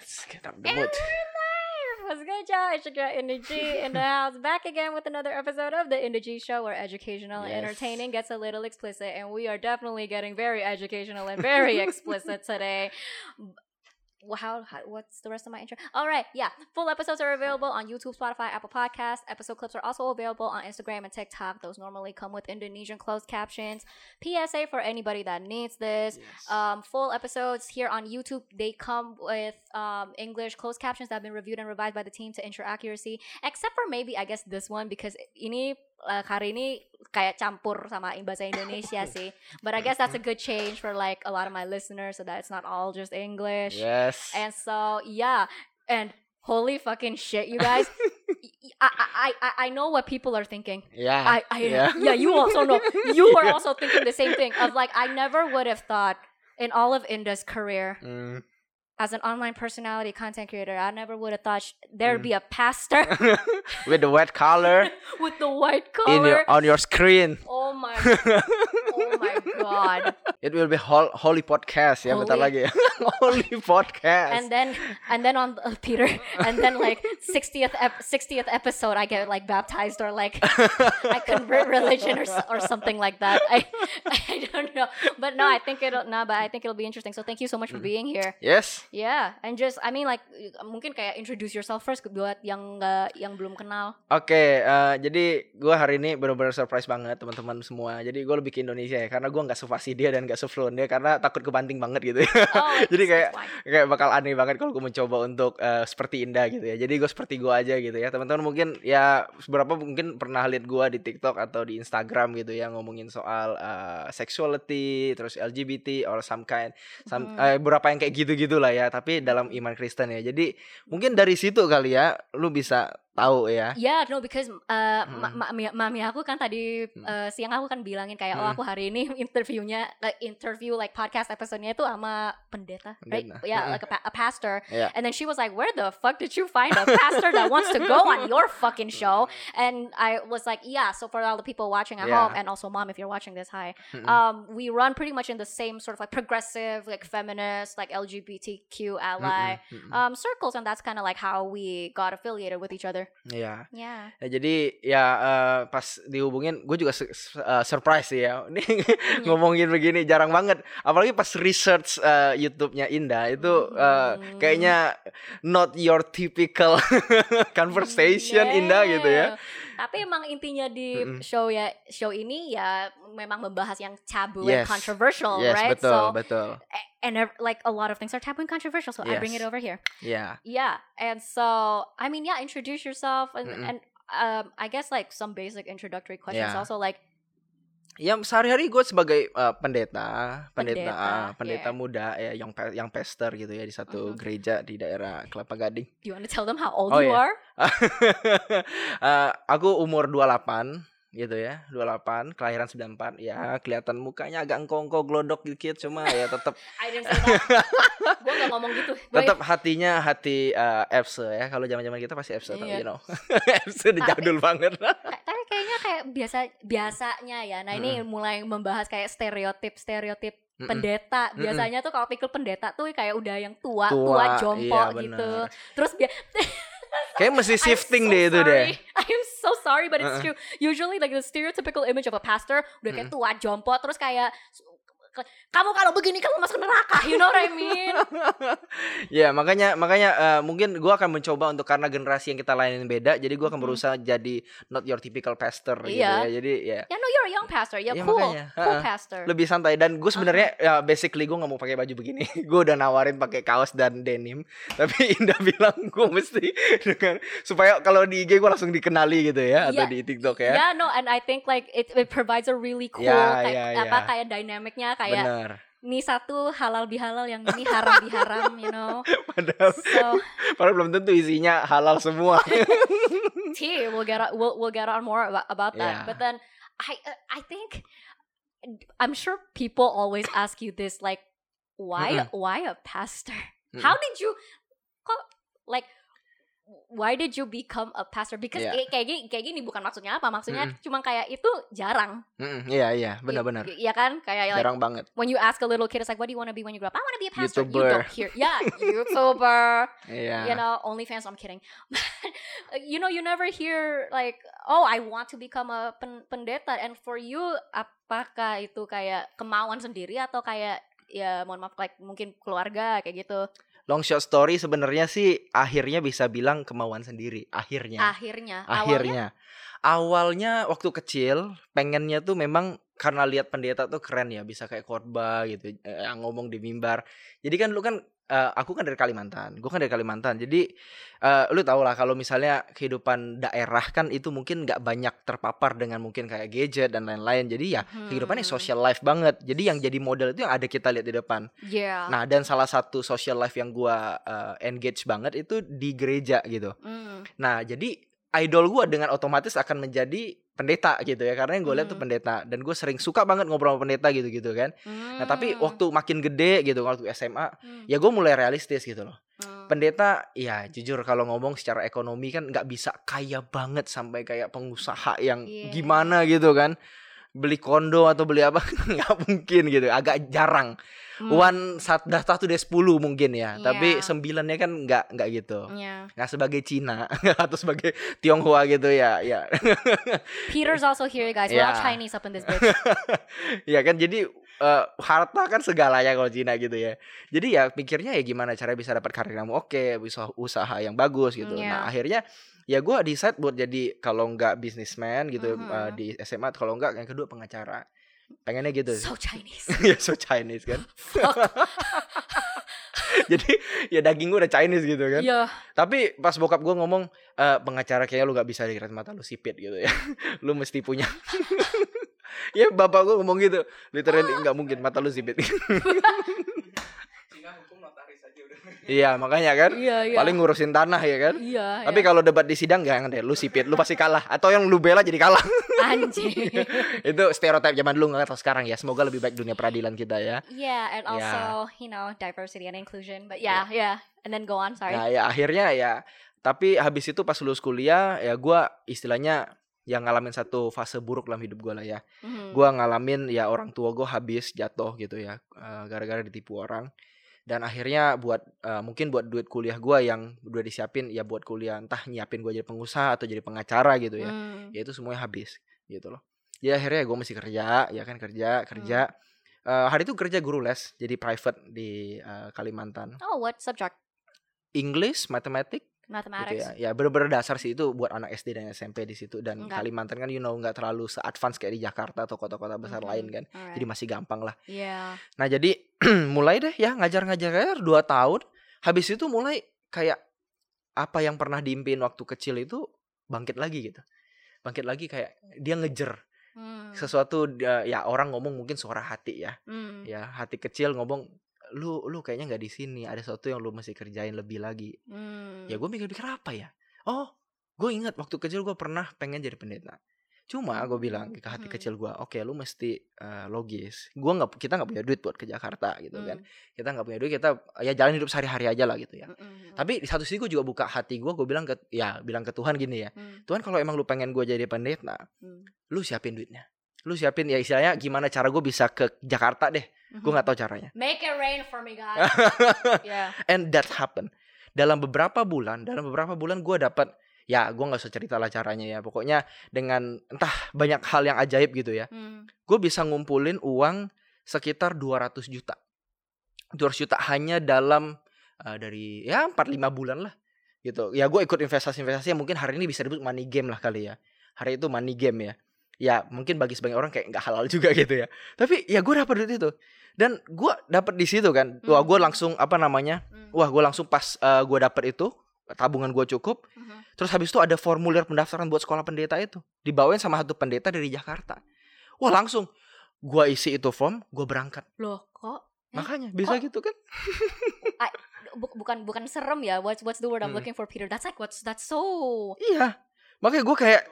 Let's get up the mood. What's good, y'all? It's your girl G in the house, back again with another episode of the G Show, where educational and entertaining gets a little explicit, and we are definitely getting very educational and very explicit today. How, how? What's the rest of my intro? All right, yeah. Full episodes are available on YouTube, Spotify, Apple Podcasts. Episode clips are also available on Instagram and TikTok. Those normally come with Indonesian closed captions. PSA for anybody that needs this. Um, full episodes here on YouTube. They come with um, English closed captions that have been reviewed and revised by the team to ensure accuracy. Except for maybe I guess this one because ini uh, hari ini kayak campur sama bahasa Indonesia sih. But I guess that's a good change for like a lot of my listeners so that it's not all just English. Yes. And so yeah, and holy fucking shit, you guys. I, I, I, I know what people are thinking. yeah. I, I yeah. yeah. you also know. You were also thinking the same thing of like I never would have thought in all of Inda's career Mm. As an online personality content creator, I never would have thought sh- there'd Mm. be a pastor With the white color with the white in your on your screen. Oh my, oh my god! It will be hol- holy podcast ya bentar Holy- lagi ya. holy podcast. And then, and then on uh, Peter, and then like sixtieth sixtieth episode, I get like baptized or like I convert religion or or something like that. I I don't know, but no, I think it'll no, but I think it'll be interesting. So thank you so much for Mm. being here. yes. Yeah, and just I mean like uh, mungkin kayak introduce yourself first buat yang nggak yang belum kenal. Oke, eh, jadi gue hari ini benar-benar surprise banget teman-teman semua. Jadi gue lebih ke Indonesia ya, karena gue nggak sefasih dia dan nggak sefluent dia, karena takut kebanting banget gitu. ya. Oh, Jadi kayak- kayak bakal aneh banget kalau gue mencoba untuk eh, seperti Indah gitu ya. Jadi gue seperti gue aja gitu ya. Teman-teman mungkin ya beberapa mungkin pernah lihat gue di TikTok atau di Instagram gitu ya ngomongin soal eh, sexuality, terus LGBT or some kind, some, Mhm. eh, beberapa yang kayak gitu-gitu lah ya. Tapi dalam iman Kristen ya. Jadi mungkin dari situ kali ya, lu bisa tahu ya. Yeah, no, because uh, Hmm. ma- mami, mami aku kan tadi Hmm. uh, siang aku kan bilangin kayak oh Hmm. aku hari ini interviewnya like interview like podcast episode-nya itu sama pendeta, right? Pendeta. Yeah, Hmm. like a, pa- a pastor. Yeah. And then she was like, "Where the fuck did you find a pastor that wants to go on your fucking show?" And I was like, "Yeah." So for all the people watching at Yeah. home, and also mom, if you're watching this, hi. Um, we run pretty much in the same sort of like progressive, like feminist, like LGBTQ ally um circles, and that's kind of like how we got affiliated with each other. Iya. Yeah. Nah, jadi ya eh, pas dihubungin gue juga eh, surprise sih ya. Ini ngomongin begini jarang banget. Apalagi pas research eh, YouTube-nya Indah itu Hmm. kayaknya not your typical conversation Indah gitu ya. Tapi emang intinya di Mm-mm. show ya show ini ya memang membahas yang taboo Yes. and controversial, Yes, right? betul, so betul. and like a lot of things are taboo and controversial, so I bring it over here. Yeah. Yeah, and so I mean, yeah, introduce yourself and Mm-mm. and um, I guess like some basic introductory questions Yeah. also like Ya sehari-hari gue sebagai eh, pendeta, pendeta, Pendeta, ah, pendeta yeah. muda ya, yang pe- yang pastor gitu ya di satu Mhm. gereja di daerah Kelapa Gading. you want to tell them how old Oh, you yeah. are? Eh, aku umur 28 gitu ya 28 kelahiran 94 ya kelihatan mukanya agak engkong-engkong glodok dikit cuma ya tetap gue gak ngomong gitu. Tetap hatinya hati FC ya kalau zaman-zaman kita pasti FC tau Iya. you know FC udah Tapi- jadul banget Biasa biasanya ya. Nah ini mulai membahas kayak stereotip stereotip Mm-mm. pendeta. Mm-mm. Biasanya tuh kalau pikir pendeta tuh kayak udah yang tua, Tua, tua, jompo iya, gitu. Terus dia kayak mesti shifting so deh itu deh sorry. I'm so sorry but it's Uh-uh. true. Usually like the stereotypical image of a pastor udah kayak tua, jompo terus kayak kamu kalau begini kamu masuk neraka, you know what I mean? ya makanya makanya eh, mungkin gua akan mencoba untuk karena generasi yang kita lainin beda jadi gua akan berusaha jadi not your typical pastor gitu Iya. ya. Jadi ya. Ya no you're a young pastor, you're Iya, cool, makanya. cool pastor. lebih santai. Dan gue sebenarnya ya basically gue nggak mau pakai baju begini. Gue udah nawarin pakai kaos dan denim. Tapi Indah bilang gue mesti dengan supaya kalau di IG gue langsung dikenali gitu ya atau Iya, di TikTok ya. Yeah, no, and I think like it, it provides a really cool Ya, kayak ya, apa ya. kayak dynamicnya kayak bener ini satu halal bihalal yang ini haram biharam, you know. padahal So padahal belum tentu isinya halal semua T, we'll get on, we'll we'll get on more about, about that. Yeah. But then I uh, I think I'm sure people always ask you this like why why a pastor? How did you kok like why did you become a pastor? Because Iya. kayak gini, kayak gini bukan maksudnya apa? Maksudnya Mm-mm. cuma kayak itu jarang. Iya iya benar-benar I- Iya kan? Kayak like jarang banget. when you ask a little kid, it's like, what do you want to be when you grow up? I want to be a pastor. You YouTuber. don't hear, yeah, YouTuber. Iya. You know, OnlyFans. I'm kidding. you know, you never hear like, oh, I want to become a pen- pendeta. And for you, apakah itu kayak kemauan sendiri atau kayak ya mohon maaf like mungkin keluarga kayak gitu Long short story sebenarnya sih akhirnya bisa bilang kemauan sendiri. Akhirnya. akhirnya awalnya akhirnya. Awalnya waktu kecil pengennya tuh memang karena lihat pendeta tuh keren ya bisa kayak khotbah gitu eh, yang ngomong di mimbar. Jadi kan lu kan eh, aku kan dari Kalimantan, gue kan dari Kalimantan. Jadi eh, lu tau lah kalau misalnya kehidupan daerah kan itu mungkin nggak banyak terpapar dengan mungkin kayak gadget dan lain-lain. Jadi ya kehidupannya Hmm. social life banget. Jadi yang jadi model itu yang ada kita lihat di depan. yeah Nah, dan salah satu social life yang gua uh, engage banget itu di gereja gitu. Mm. Nah, jadi idol gua dengan otomatis akan menjadi pendeta gitu ya karena yang gue lihat tuh Hmm. pendeta dan gue sering suka banget ngobrol sama pendeta gitu gitu kan nah tapi Mm. waktu makin gede gitu waktu SMA Mm. ya gue mulai realistis gitu loh Mm. pendeta ya jujur kalau ngomong secara ekonomi kan nggak bisa kaya banget sampai kayak pengusaha yang Iya. gimana gitu kan beli kondo atau beli apa nggak mungkin gitu agak jarang Mm. one sat dah satu dari sepuluh mungkin ya tapi Iya. sembilannya kan nggak nggak gitu Yeah. nggak sebagai Cina atau sebagai Tionghoa gitu ya ya Peter's also here, guys. We're all Yeah. Chinese up in this bitch. ya kan jadi eh, harta kan segalanya kalau Cina gitu ya jadi ya pikirnya ya gimana cara bisa dapat karir yang oke bisa usaha yang bagus gitu Mm, nah yeah. akhirnya ya gue decide buat jadi kalau nggak businessman gitu eh, di SMA kalau nggak yang kedua pengacara pengennya gitu so Chinese. ya so Chinese kan jadi ya daging gue udah Chinese gitu kan Yeah. Tapi pas bokap gue ngomong e, pengacara kayaknya lu gak bisa dikira mata lu sipit gitu ya. lu mesti punya. Ya bapak gue ngomong gitu. Literally nggak mungkin mata lu sipit. Iya makanya kan. Iya, iya. Paling ngurusin tanah ya kan. Iya. Tapi kalau debat di sidang jangan deh, lu sipit, lu pasti kalah. Atau yang lu bela jadi kalah. anjing. Itu stereotip zaman dulu nggak tahu sekarang ya. Semoga lebih baik dunia peradilan kita ya. yeah, and also, Yeah. you know, diversity and inclusion. But yeah, yeah. And then go on, sorry. Nah ya akhirnya ya. Tapi habis itu pas lulus kuliah ya gue istilahnya yang ngalamin satu fase buruk dalam hidup gue lah ya. Mhm. Gua ngalamin ya orang tua gue habis jatuh gitu ya eh, gara-gara ditipu orang dan akhirnya buat eh, mungkin buat duit kuliah gua yang udah disiapin ya buat kuliah entah nyiapin gue jadi pengusaha atau jadi pengacara gitu ya Mm. ya itu semuanya habis gitu loh ya akhirnya gue mesti kerja ya kan kerja kerja Hmm. Eh, hari itu kerja guru les jadi private di eh, Kalimantan Oh, what subject? English matematik gitu Mathematics. ya ya bener-bener dasar sih itu buat anak SD dan SMP di situ dan Enggak. Kalimantan kan you know nggak terlalu se-advance kayak di Jakarta atau kota-kota besar Mhm. lain kan Alright. jadi masih gampang lah yeah. Nah jadi mulai deh ya ngajar-ngajar ngajar dua tahun. Habis itu mulai kayak apa yang pernah diimpiin waktu kecil itu bangkit lagi gitu. Bangkit lagi kayak dia ngejer Mm. sesuatu ya orang ngomong mungkin suara hati ya. Mm. Ya hati kecil ngomong lu lu kayaknya nggak di sini ada sesuatu yang lu mesti kerjain lebih lagi. Mm. Ya gue mikir-mikir apa ya? Oh, gue ingat waktu kecil gue pernah pengen jadi pendeta. Cuma gue bilang ke hati Hmm. kecil gue, oke lu mesti eh, logis. Gua nggak, kita nggak punya duit buat ke Jakarta gitu Mm. kan. Kita nggak punya duit, kita ya jalan hidup sehari-hari aja lah gitu ya. Mm-mm. Tapi di satu sisi gue juga buka hati gue, gue bilang ke ya bilang ke Tuhan gini ya, Mm. Tuhan kalau emang lu pengen gue jadi pendeta, Mm. lu siapin duitnya. Lu siapin ya istilahnya gimana cara gue bisa ke Jakarta deh. Gue Mhm. nggak tahu caranya. Make it rain for me, guys. yeah. And that happen. Dalam beberapa bulan, dalam beberapa bulan gue dapat ya gue nggak usah cerita lah caranya ya. Pokoknya dengan entah banyak hal yang ajaib gitu ya. Mm. Gue bisa ngumpulin uang sekitar 200 juta. 200 juta hanya dalam eh, dari ya 4 5 bulan lah gitu. Ya gue ikut investasi-investasi yang mungkin hari ini bisa disebut money game lah kali ya. Hari itu money game ya. Ya mungkin bagi sebagian orang kayak nggak halal juga gitu ya. Tapi ya gue dapat duit itu. Dan gue dapat di situ kan. Wah gue Hmm. langsung apa namanya? Mm. Wah gue langsung pas eh, gue dapat itu tabungan gue cukup. Mhm. Terus habis itu ada formulir pendaftaran buat sekolah pendeta itu. Dibawain sama satu pendeta dari Jakarta. Wah langsung gue isi itu form, gue berangkat. Loh, kok Eh, Makanya bisa kok- gitu kan? bu- bukan bukan serem ya? What's what's the word I'm Mm. looking for, Peter? That's like what's that's so Iya. Makanya gue kayak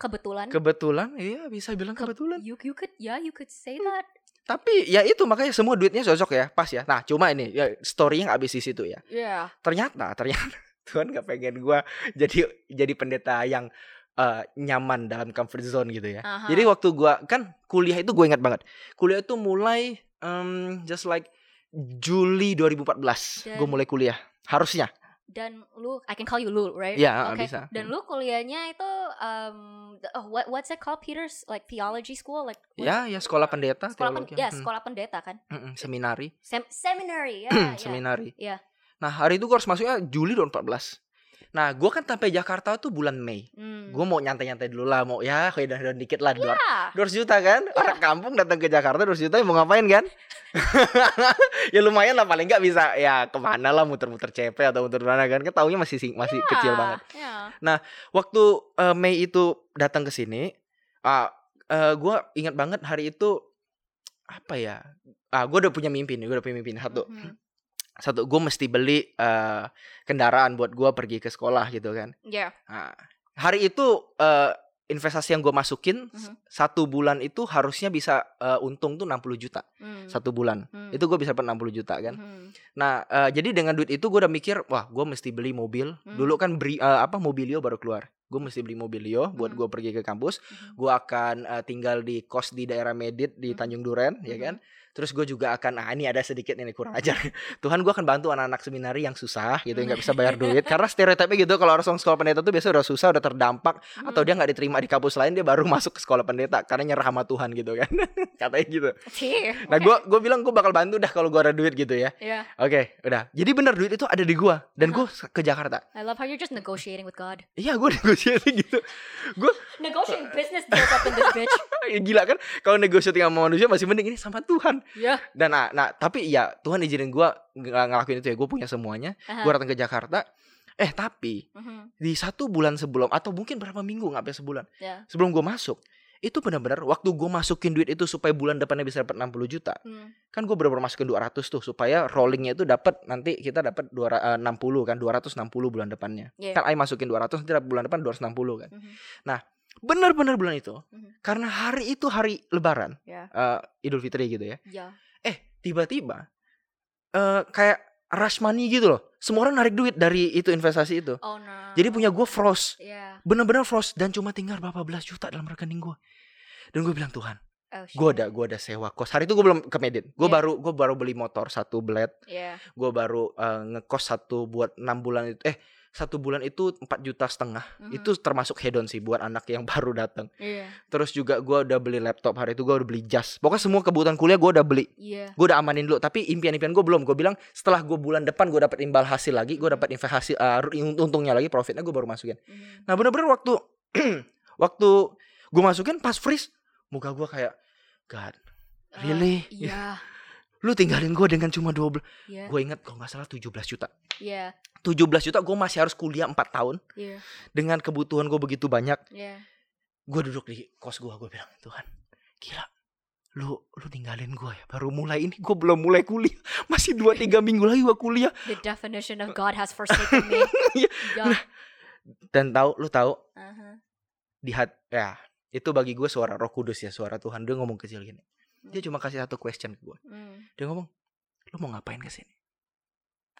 kebetulan. kebetulan, iya bisa bilang Ke- kebetulan. You you could yeah you could say that. Tapi ya itu makanya semua duitnya cocok ya, pas ya. Nah cuma ini ya story yang habis di situ ya. Yeah. Ternyata, ternyata Tuhan nggak pengen gue jadi jadi pendeta yang eh, nyaman dalam comfort zone gitu ya. Aha. Jadi waktu gua kan kuliah itu gue ingat banget. Kuliah itu mulai um, just like Juli 2014 gue mulai kuliah. Harusnya. Dan lu I can call you Lul, right? Iya, Oke. bisa. Dan lu kuliahnya itu um oh, what what's it called Peter's like theology school like Ya, ya sekolah pendeta sekolah pen- ya Hmm, sekolah pendeta kan mm, mm, seminari. Sem- seminary ya ya. seminari. Iya. Nah, hari itu gue harus masuknya Juli 2014. Nah, gue kan sampai Jakarta tuh bulan Mei. Hmm. Gue mau nyantai-nyantai dulu lah, mau ya dan dikit lah. dua- Ya. 200 juta kan? Orang kampung datang ke Jakarta 200 juta mau ngapain kan? ya lumayan lah paling nggak bisa ya ke mana lah muter-muter CP atau muter mana kan? Kan taunya masih sing- masih kecil Ya, banget. ya. Waktu eh, Mei itu datang ke sini, ah gue ingat banget hari itu apa ya? Ah, gue udah punya mimpi nih, gue udah punya mimpi satu. Mhm. Satu, gue mesti beli eh, kendaraan buat gue pergi ke sekolah gitu kan. Ya. Nah, hari itu eh, investasi yang gue masukin Mhm. satu bulan itu harusnya bisa eh, untung tuh 60 juta Hmm. satu bulan. Hmm. Itu gue bisa dapat 60 juta kan. Mhm. Nah, eh, jadi dengan duit itu gue udah mikir, wah, gue mesti beli mobil. Hmm. Dulu kan beri eh, apa Mobilio baru keluar. Gue mesti beli Mobilio buat Hmm. gue pergi ke kampus. Mhm. Gue akan eh, tinggal di kos di daerah Medit di Mhm. Tanjung Duren, ya Mhm. kan. Terus gue juga akan, ah ini ada sedikit ini kurang ajar. Tuhan gue akan bantu anak-anak seminari yang susah gitu, yang nggak bisa bayar duit. Karena stereotipnya gitu, kalau orang sekolah pendeta tuh biasanya udah susah, udah terdampak, atau Mhm. dia nggak diterima di kampus lain, dia baru masuk ke sekolah pendeta karena nyerah sama Tuhan gitu kan. Katanya gitu. Nah, gue gue bilang gue bakal bantu dah kalau gue ada duit gitu ya. Ya. Oke, udah. Jadi bener duit itu ada di gue dan gue ke Jakarta. I love how you're just negotiating with God. Iya, gue negosiasi gitu. Negotiating business deals up in this bitch. Ya, Gila kan? Kalau negosiasi sama manusia masih mending ini sama Tuhan. Ya. Dan nah, nah tapi ya Tuhan izinin gue ng- ngelakuin itu ya. Gue punya semuanya. Aha. Gue datang ke Jakarta. Eh tapi Mhm. di satu bulan sebelum atau mungkin berapa minggu nggak sampai sebulan Ya. sebelum gue masuk itu benar-benar waktu gue masukin duit itu supaya bulan depannya bisa dapat 60 juta Hmm. kan gue benar-benar masukin 200 tuh supaya rollingnya itu dapat nanti kita dapat 200, eh, 60 kan 260 bulan depannya Yeah. kan Ai masukin 200 nanti bulan depan 260 kan Mhm. Benar-benar bulan itu Mhm. karena hari itu hari lebaran Ya. eh, Idul Fitri gitu ya Ya. eh tiba-tiba eh kayak rush money gitu loh semua orang narik duit dari itu investasi itu Oh no. jadi punya gue frost Ya. bener-bener frost dan cuma tinggal berapa belas juta dalam rekening gue dan gue bilang Tuhan Oh gue ada gue ada sewa kos hari itu gue belum ke Medit gue Yeah. baru gue baru beli motor satu blade Ya. gue baru eh, ngekos satu buat enam bulan itu eh satu bulan itu empat juta setengah Mhm. itu termasuk hedon sih buat anak yang baru datang Iya. terus juga gue udah beli laptop hari itu gue udah beli jas pokoknya semua kebutuhan kuliah gue udah beli Iya. gue udah amanin dulu tapi impian-impian gue belum gue bilang setelah gue bulan depan gue dapat imbal hasil lagi gue dapat investasi eh, untungnya lagi profitnya gue baru masukin Mhm. Nah bener-bener waktu waktu gue masukin pas freeze muka gue kayak God Ah, Really? Iya. lu tinggalin gue dengan cuma 12 Iya. gue inget kalau nggak salah 17 juta Iya. 17 juta gue masih harus kuliah 4 tahun Iya. dengan kebutuhan gue begitu banyak Iya. gue duduk di kos gue gue bilang Tuhan gila lu lu tinggalin gue ya baru mulai ini gue belum mulai kuliah masih 2-3 minggu lagi gue kuliah The definition of God has forsaken me. Iya. Ya. dan tahu lu tahu Aha. di hat ya itu bagi gue suara Roh Kudus ya suara Tuhan dia ngomong kecil gini dia cuma kasih satu question ke gue Hmm. dia ngomong lu mau ngapain ke sini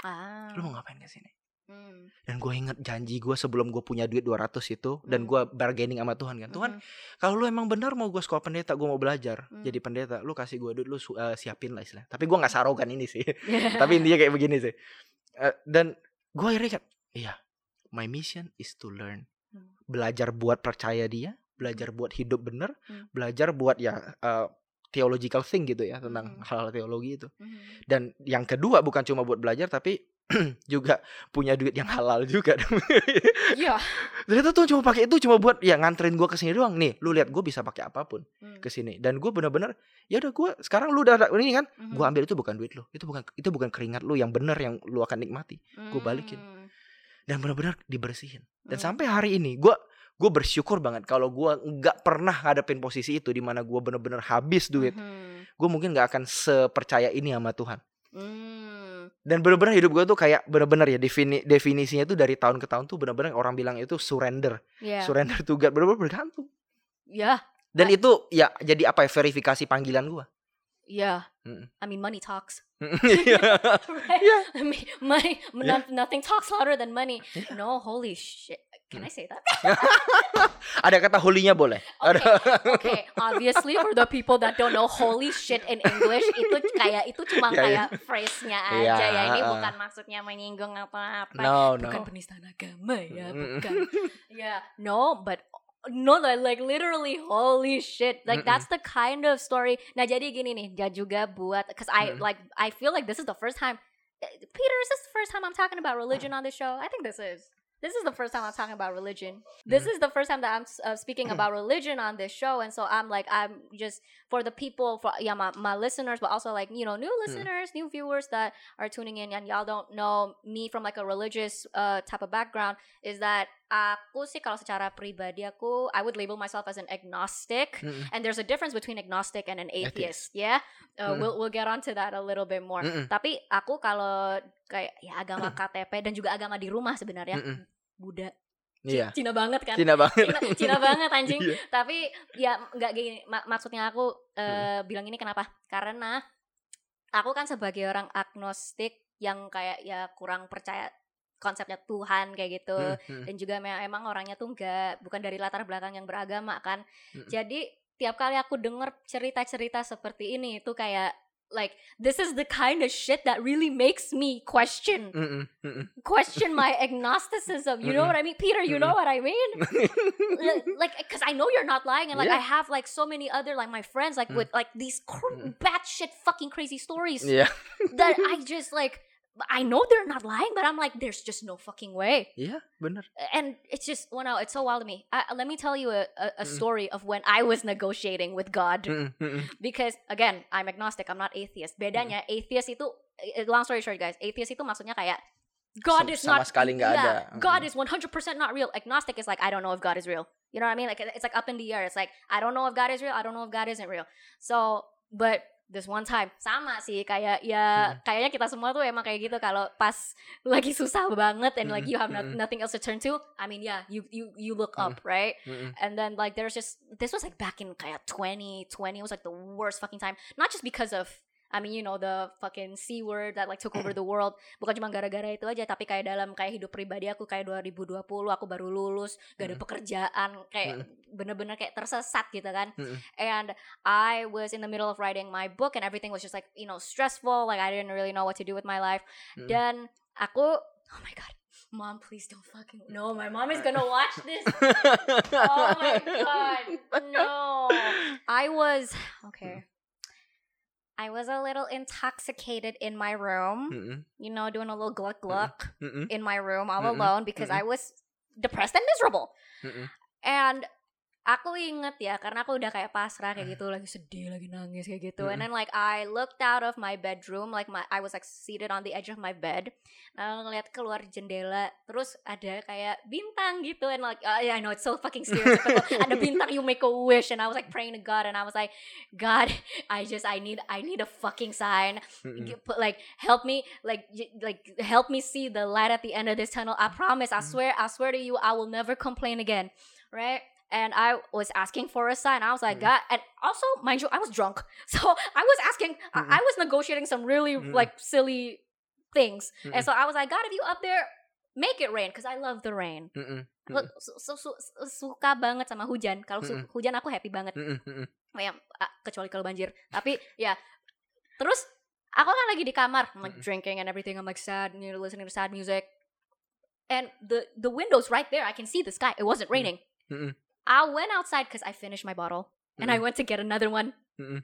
Ah. lu mau ngapain ke sini Hmm. dan gue inget janji gue sebelum gue punya duit 200 itu dan Hmm. gue bargaining sama Tuhan kan Tuhan Mhm. kalau lu emang benar mau gue sekolah pendeta gue mau belajar Hmm. jadi pendeta lu kasih gue duit lu eh, siapin lah istilah tapi gue nggak sarogan ini sih Yeah. tapi intinya kayak begini sih Eh, dan gue akhirnya kan iya my mission is to learn Hmm. belajar buat percaya dia belajar buat hidup bener Hmm. belajar buat ya eh, theological thing gitu ya tentang Hmm. hal-hal teologi itu Mhm. dan yang kedua bukan cuma buat belajar tapi juga punya duit yang halal juga Iya. ternyata tuh cuma pakai itu cuma buat ya nganterin gue ke sini doang nih lu lihat gue bisa pakai apa pun Hmm. ke sini dan gue bener-bener ya udah gue sekarang lu udah ini kan Mhm. gue ambil itu bukan duit lu itu bukan itu bukan keringat lu yang bener yang lu akan nikmati gua balikin. Hmm. dan benar-benar dibersihin dan Hmm. sampai hari ini gue gue bersyukur banget kalau gue nggak pernah ngadepin posisi itu di mana gue bener-bener habis duit Mhm. gue mungkin nggak akan sepercaya ini sama Tuhan Hmm. dan bener-bener hidup gue tuh kayak bener-bener ya defini definisinya tuh dari tahun ke tahun tuh bener-bener orang bilang itu surrender Yeah. surrender to God bener-bener bergantung Yeah. dan itu ya jadi apa ya verifikasi panggilan gue yeah. Mm. I mean, money talks. Iya. right? Yeah. I mean, money. Yeah. no- nothing talks louder than money. Yeah. No, holy shit. Can Mm. I say that? Ada kata holinya boleh. Okay, Ada. okay. Obviously, for the people that don't know holy shit in English, itu kayak itu cuma Yeah, yeah. kayak phrase-nya aja Yeah, ya. Ini uh-uh. bukan maksudnya menyinggung apa-apa. No, bukan no. penistaan agama ya, bukan. yeah, no, but no, like, literally holy shit. Like Mm-mm. that's the kind of story. Nah, jadi gini nih, dia juga buat cuz I Mm-mm. like I feel like this is the first time Eh, Peter, is this the first time I'm talking about religion on this show? I think this is. This is the first time I'm talking about religion. This is the first time that I'm uh, speaking about religion on this show, and so I'm like, I'm just for the people, for yeah, my, my listeners, but also like you know, new listeners, new viewers that are tuning in, and y'all don't know me from like a religious uh, type of background. Is that aku sih kalau secara pribadi aku, I would label myself as an agnostic, Mm-mm. and there's a difference between agnostic and an Atheist. atheist. Yeah, uh, Mm. we'll we'll get onto that a little bit more. Mm-mm. Tapi aku kalau kayak ya agama KTP dan juga agama di rumah sebenarnya Mm-mm. Buddha Iya. Cina banget kan Cina banget. Cina, Cina banget anjing Iya. tapi ya nggak gini mak- maksudnya aku eh, bilang ini kenapa karena aku kan sebagai orang agnostik yang kayak ya kurang percaya konsepnya Tuhan kayak gitu Mm-mm. dan juga me- emang orangnya tuh nggak bukan dari latar belakang yang beragama kan Mm-mm. jadi tiap kali aku denger cerita-cerita seperti ini itu kayak like this is the kind of shit that really makes me question Mm-mm. Mm-mm. question my agnosticism. You know Mm-mm. what I mean, Peter? You know what I mean? Li- like, because I know you're not lying, and like Yeah. I have like so many other like my friends like Mm. with like these cr- Mm. batshit fucking crazy stories Iya. that I just like. I know they're not lying, but I'm like, there's just no fucking way. Yeah, bener. And it's just, well, no, it's so wild to me. I, let me tell you a, a, a story of when I was negotiating with God. Because again I'm agnostic I'm not atheist. Bedanya atheist itu eh, long story short guys atheist itu maksudnya kayak God is sama not sekali nggak yeah, ada. God is 100% not real. Agnostic is like I don't know if God is real. You know what I mean? Like it's like up in the air. It's like I don't know if God is real I don't know if God isn't real. So but this one time sama sih kayak ya kayaknya kita semua tuh emang kayak gitu kalau pas lagi susah banget and like Mm-mm, you have no- mm-mm. nothing else to turn to I mean yeah you you you look Mm. up right Mm-mm. and then like there's just this was like back in kayak 2020 it was like the worst fucking time not just because of I mean you know the fucking C word that like took over the world. Bukan cuma gara-gara itu aja tapi kayak dalam kayak hidup pribadi aku kayak 2020 aku baru lulus gak ada pekerjaan kayak bener-bener kayak tersesat gitu kan. And I was in the middle of writing my book and everything was just like you know stressful like I didn't really know what to do with my life. Dan aku oh my god mom please don't fucking no my mom is gonna watch this. Oh my god no. I was okay i was a little intoxicated in my room Mm-mm. you know doing a little gluck gluck Mm-mm. in my room all Mm-mm, alone because i was depressed and miserable. And aku inget ya karena aku udah kayak pasrah kayak gitu lagi sedih lagi nangis kayak gitu. And then like I looked out of my bedroom like my I was like seated on the edge of my bed nah ngeliat keluar jendela terus ada kayak bintang gitu and like uh, yeah I know it's so fucking stereotypical ada bintang you make a wish and I was like praying to God and I was like God I just I need I need a fucking sign. Put like help me like like help me see the light at the end of this tunnel. I promise i Mm. swear i swear to you i will never complain again. Right and i was asking for a sign. I was like Mm. god and also mind you i was drunk. So i was asking Mm-mm. I, I was negotiating some really Mm-mm. like silly things. And so i was like god if you up there make it rain because i love the rain. Look, su- su- su- su- suka banget sama hujan. Kalau su- hujan aku happy banget. Mm-mm. ya kecuali kalau banjir. Tapi ya terus aku kan lagi di kamar. I'm like drinking and everything. I'm like sad you know listening to sad music. And the the windows right there I can see the sky. It wasn't raining. I went outside because I finished my bottle and I Mm-mm. went to get another one Mm-mm.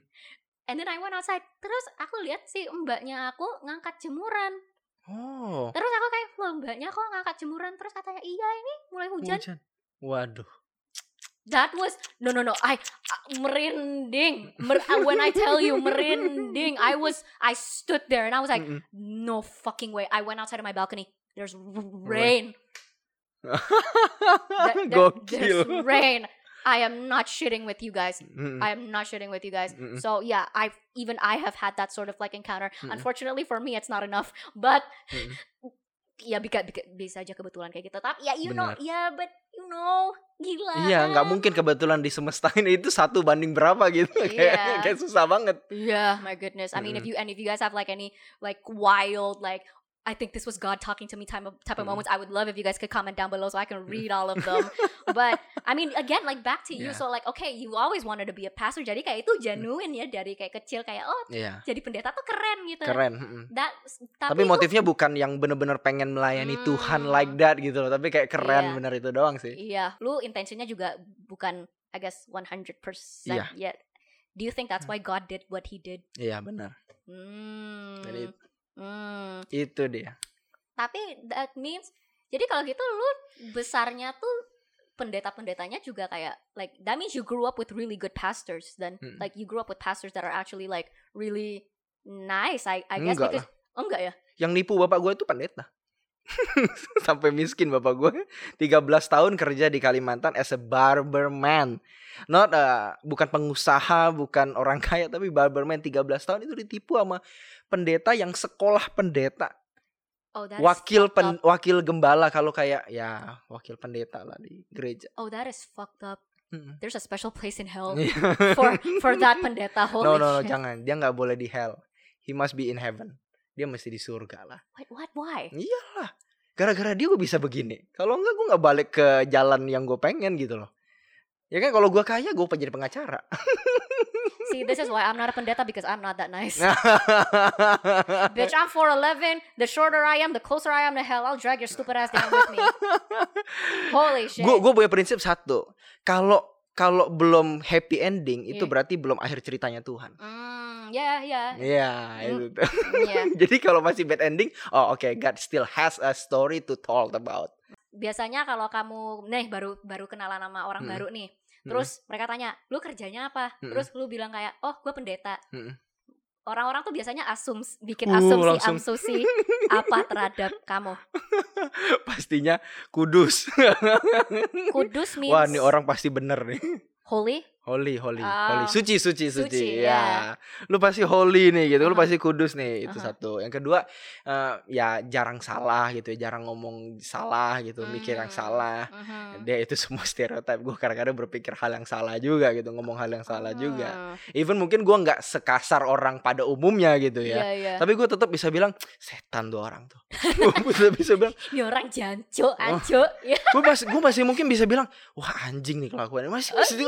and then I went outside terus aku lihat si mbaknya aku ngangkat jemuran Oh. terus aku kayak loh mbaknya kok ngangkat jemuran terus katanya iya ini mulai hujan Hujan. Waduh. That was no no no. I uh, merinding. Mer- uh, when I tell you merinding, I was I stood there and I was like, Mm-mm. no fucking way. I went outside of my balcony. There's r- there- there's Gokil. rain. I am not shitting with you guys. Mm-mm. I am not shitting with you guys. Mm-mm. So yeah, I even I have had that sort of like encounter. Mm-mm. Unfortunately for me, it's not enough. But ya bisa, bisa aja kebetulan kayak gitu tapi ya you know Benar. ya but you know gila Iya, nggak mungkin kebetulan di semesta ini itu satu banding berapa gitu. kayak Iya. kayak susah banget. Yeah, my goodness. I mean, if Mm-mm. you and if you guys have like any like wild like. I think this was God talking to me type of type of Mm-mm. moments. I would love if you guys could comment down below so I can read all of them. but I mean, again, like back to you. Yeah. So like, okay, you always wanted to be a pastor. Jadi kayak itu genuine ya dari kayak kecil kayak oh Iya, jadi pendeta tuh keren gitu. keren. That, Tapi, tapi, motifnya bukan yang bener-bener pengen melayani Hmm. Tuhan like that gitu loh. Tapi kayak keren Iya. bener itu doang sih. Iya, lu intensinya juga bukan I guess 100% Iya. yet. Do you think that's why God did what he did? Iya benar. Hmm. Jadi- Hmm. Itu dia. Tapi that means jadi kalau gitu lu besarnya tuh pendeta-pendetanya juga kayak like that means you grew up with really good pastors then Hmm. like you grew up with pastors that are actually like really nice I I guess Enggak because oh enggak ya Yang nipu bapak gue itu pendeta. Sampai miskin bapak gue 13 tahun kerja di Kalimantan as a barberman. Not uh, bukan pengusaha, bukan orang kaya tapi barberman 13 tahun itu ditipu sama pendeta yang sekolah pendeta. oh that Wakil pen, up. wakil gembala kalau kayak ya wakil pendeta lah di gereja. oh that is fucked up there's a special place in hell Iya. for for that pendeta holy no no no shit. jangan dia nggak boleh di hell. He must be in heaven. Dia mesti di surga lah. Wait, what why Iyalah. Gara-gara dia gue bisa begini. Kalau enggak gue nggak balik ke jalan yang gue pengen gitu loh. Ya kan kalau gue kaya gue jadi pengacara. see this is why I'm not a pendeta because I'm not that nice Bitch, I'm 4'11. The shorter I am, the closer I am to hell. I'll drag your stupid ass down with me. Holy shit. Gue gue punya prinsip satu. Kalau kalau belum happy ending itu Iya. berarti belum akhir ceritanya Tuhan. Mm, yeah, Iya, Mm. itu yeah. Jadi kalau masih bad ending, oh oke, God still has a story to talk about. Biasanya kalau kamu nih baru baru kenalan sama orang Mm. baru nih. Terus mereka tanya, "Lu kerjanya apa?" Mm. Terus lu bilang kayak, "Oh, gue pendeta." Mm. Orang-orang tuh biasanya asums bikin Uh, asumsi langsung. asumsi apa terhadap kamu. Pastinya kudus. Kudus means Wah, ini orang pasti bener nih. holy. Holy, holy, Ah. holy. Suci, suci, suci. Suci, ya. Lu pasti holy nih gitu. Lu Aha. pasti kudus nih. Itu Aha. satu. Yang kedua, eh, ya jarang salah gitu ya. Jarang ngomong salah gitu. Mikir yang Hmm. salah. Mhm. Dia itu semua stereotip. Gue kadang-kadang berpikir hal yang salah juga gitu. Ngomong hal yang salah juga. Hmm. Even mungkin gua nggak sekasar orang pada umumnya gitu ya. Iya, iya. Tapi gue tetap bisa bilang setan tuh orang tuh. gue tetap bisa bilang, Ini orang jancuk, anjuk. Ya. gue masih gue masih mungkin bisa bilang, wah anjing nih kelakuannya masih Oh, masih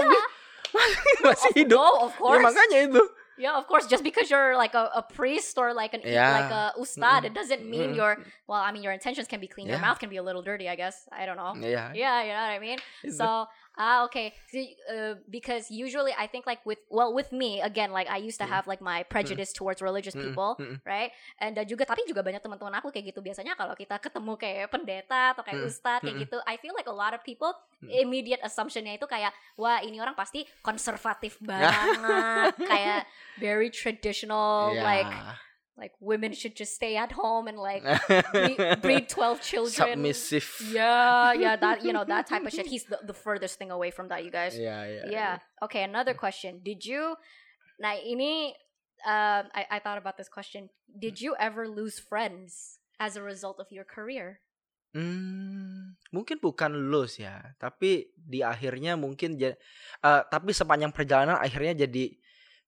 masih, Of- hidup. Oh, of Ya course. makanya itu. Yeah, of course. Just because you're like a, a priest or like an Yeah. like a ustad, Mm-mm. it doesn't mean Mm-mm. your well. I mean, your intentions can be clean. Your mouth can be a little dirty. I guess. I don't know. Yeah, Yeah, you know what I mean. itu. So ah okay. So, uh, because usually I think like with well with me again like I used to Mm. have like my prejudice towards religious people, right? And uh, juga tapi juga banyak teman-teman aku kayak gitu biasanya kalau kita ketemu kayak pendeta atau kayak Mm, ustadz kayak gitu, I feel like a lot of people Mm. immediate assumptionnya itu kayak wah ini orang pasti konservatif banget, kayak very traditional, Iya. like like women should just stay at home and like breed, breed 12 children. submissive. Yeah, yeah, that you know that type of shit. He's the, the furthest thing away from that, you guys. Iya, iya. Yeah. Okay, another question. Did you? Nah, ini um, I I thought about this question. Did you ever lose friends as a result of your career? Hmm, mungkin bukan lose ya, tapi di akhirnya mungkin eh, tapi sepanjang perjalanan akhirnya jadi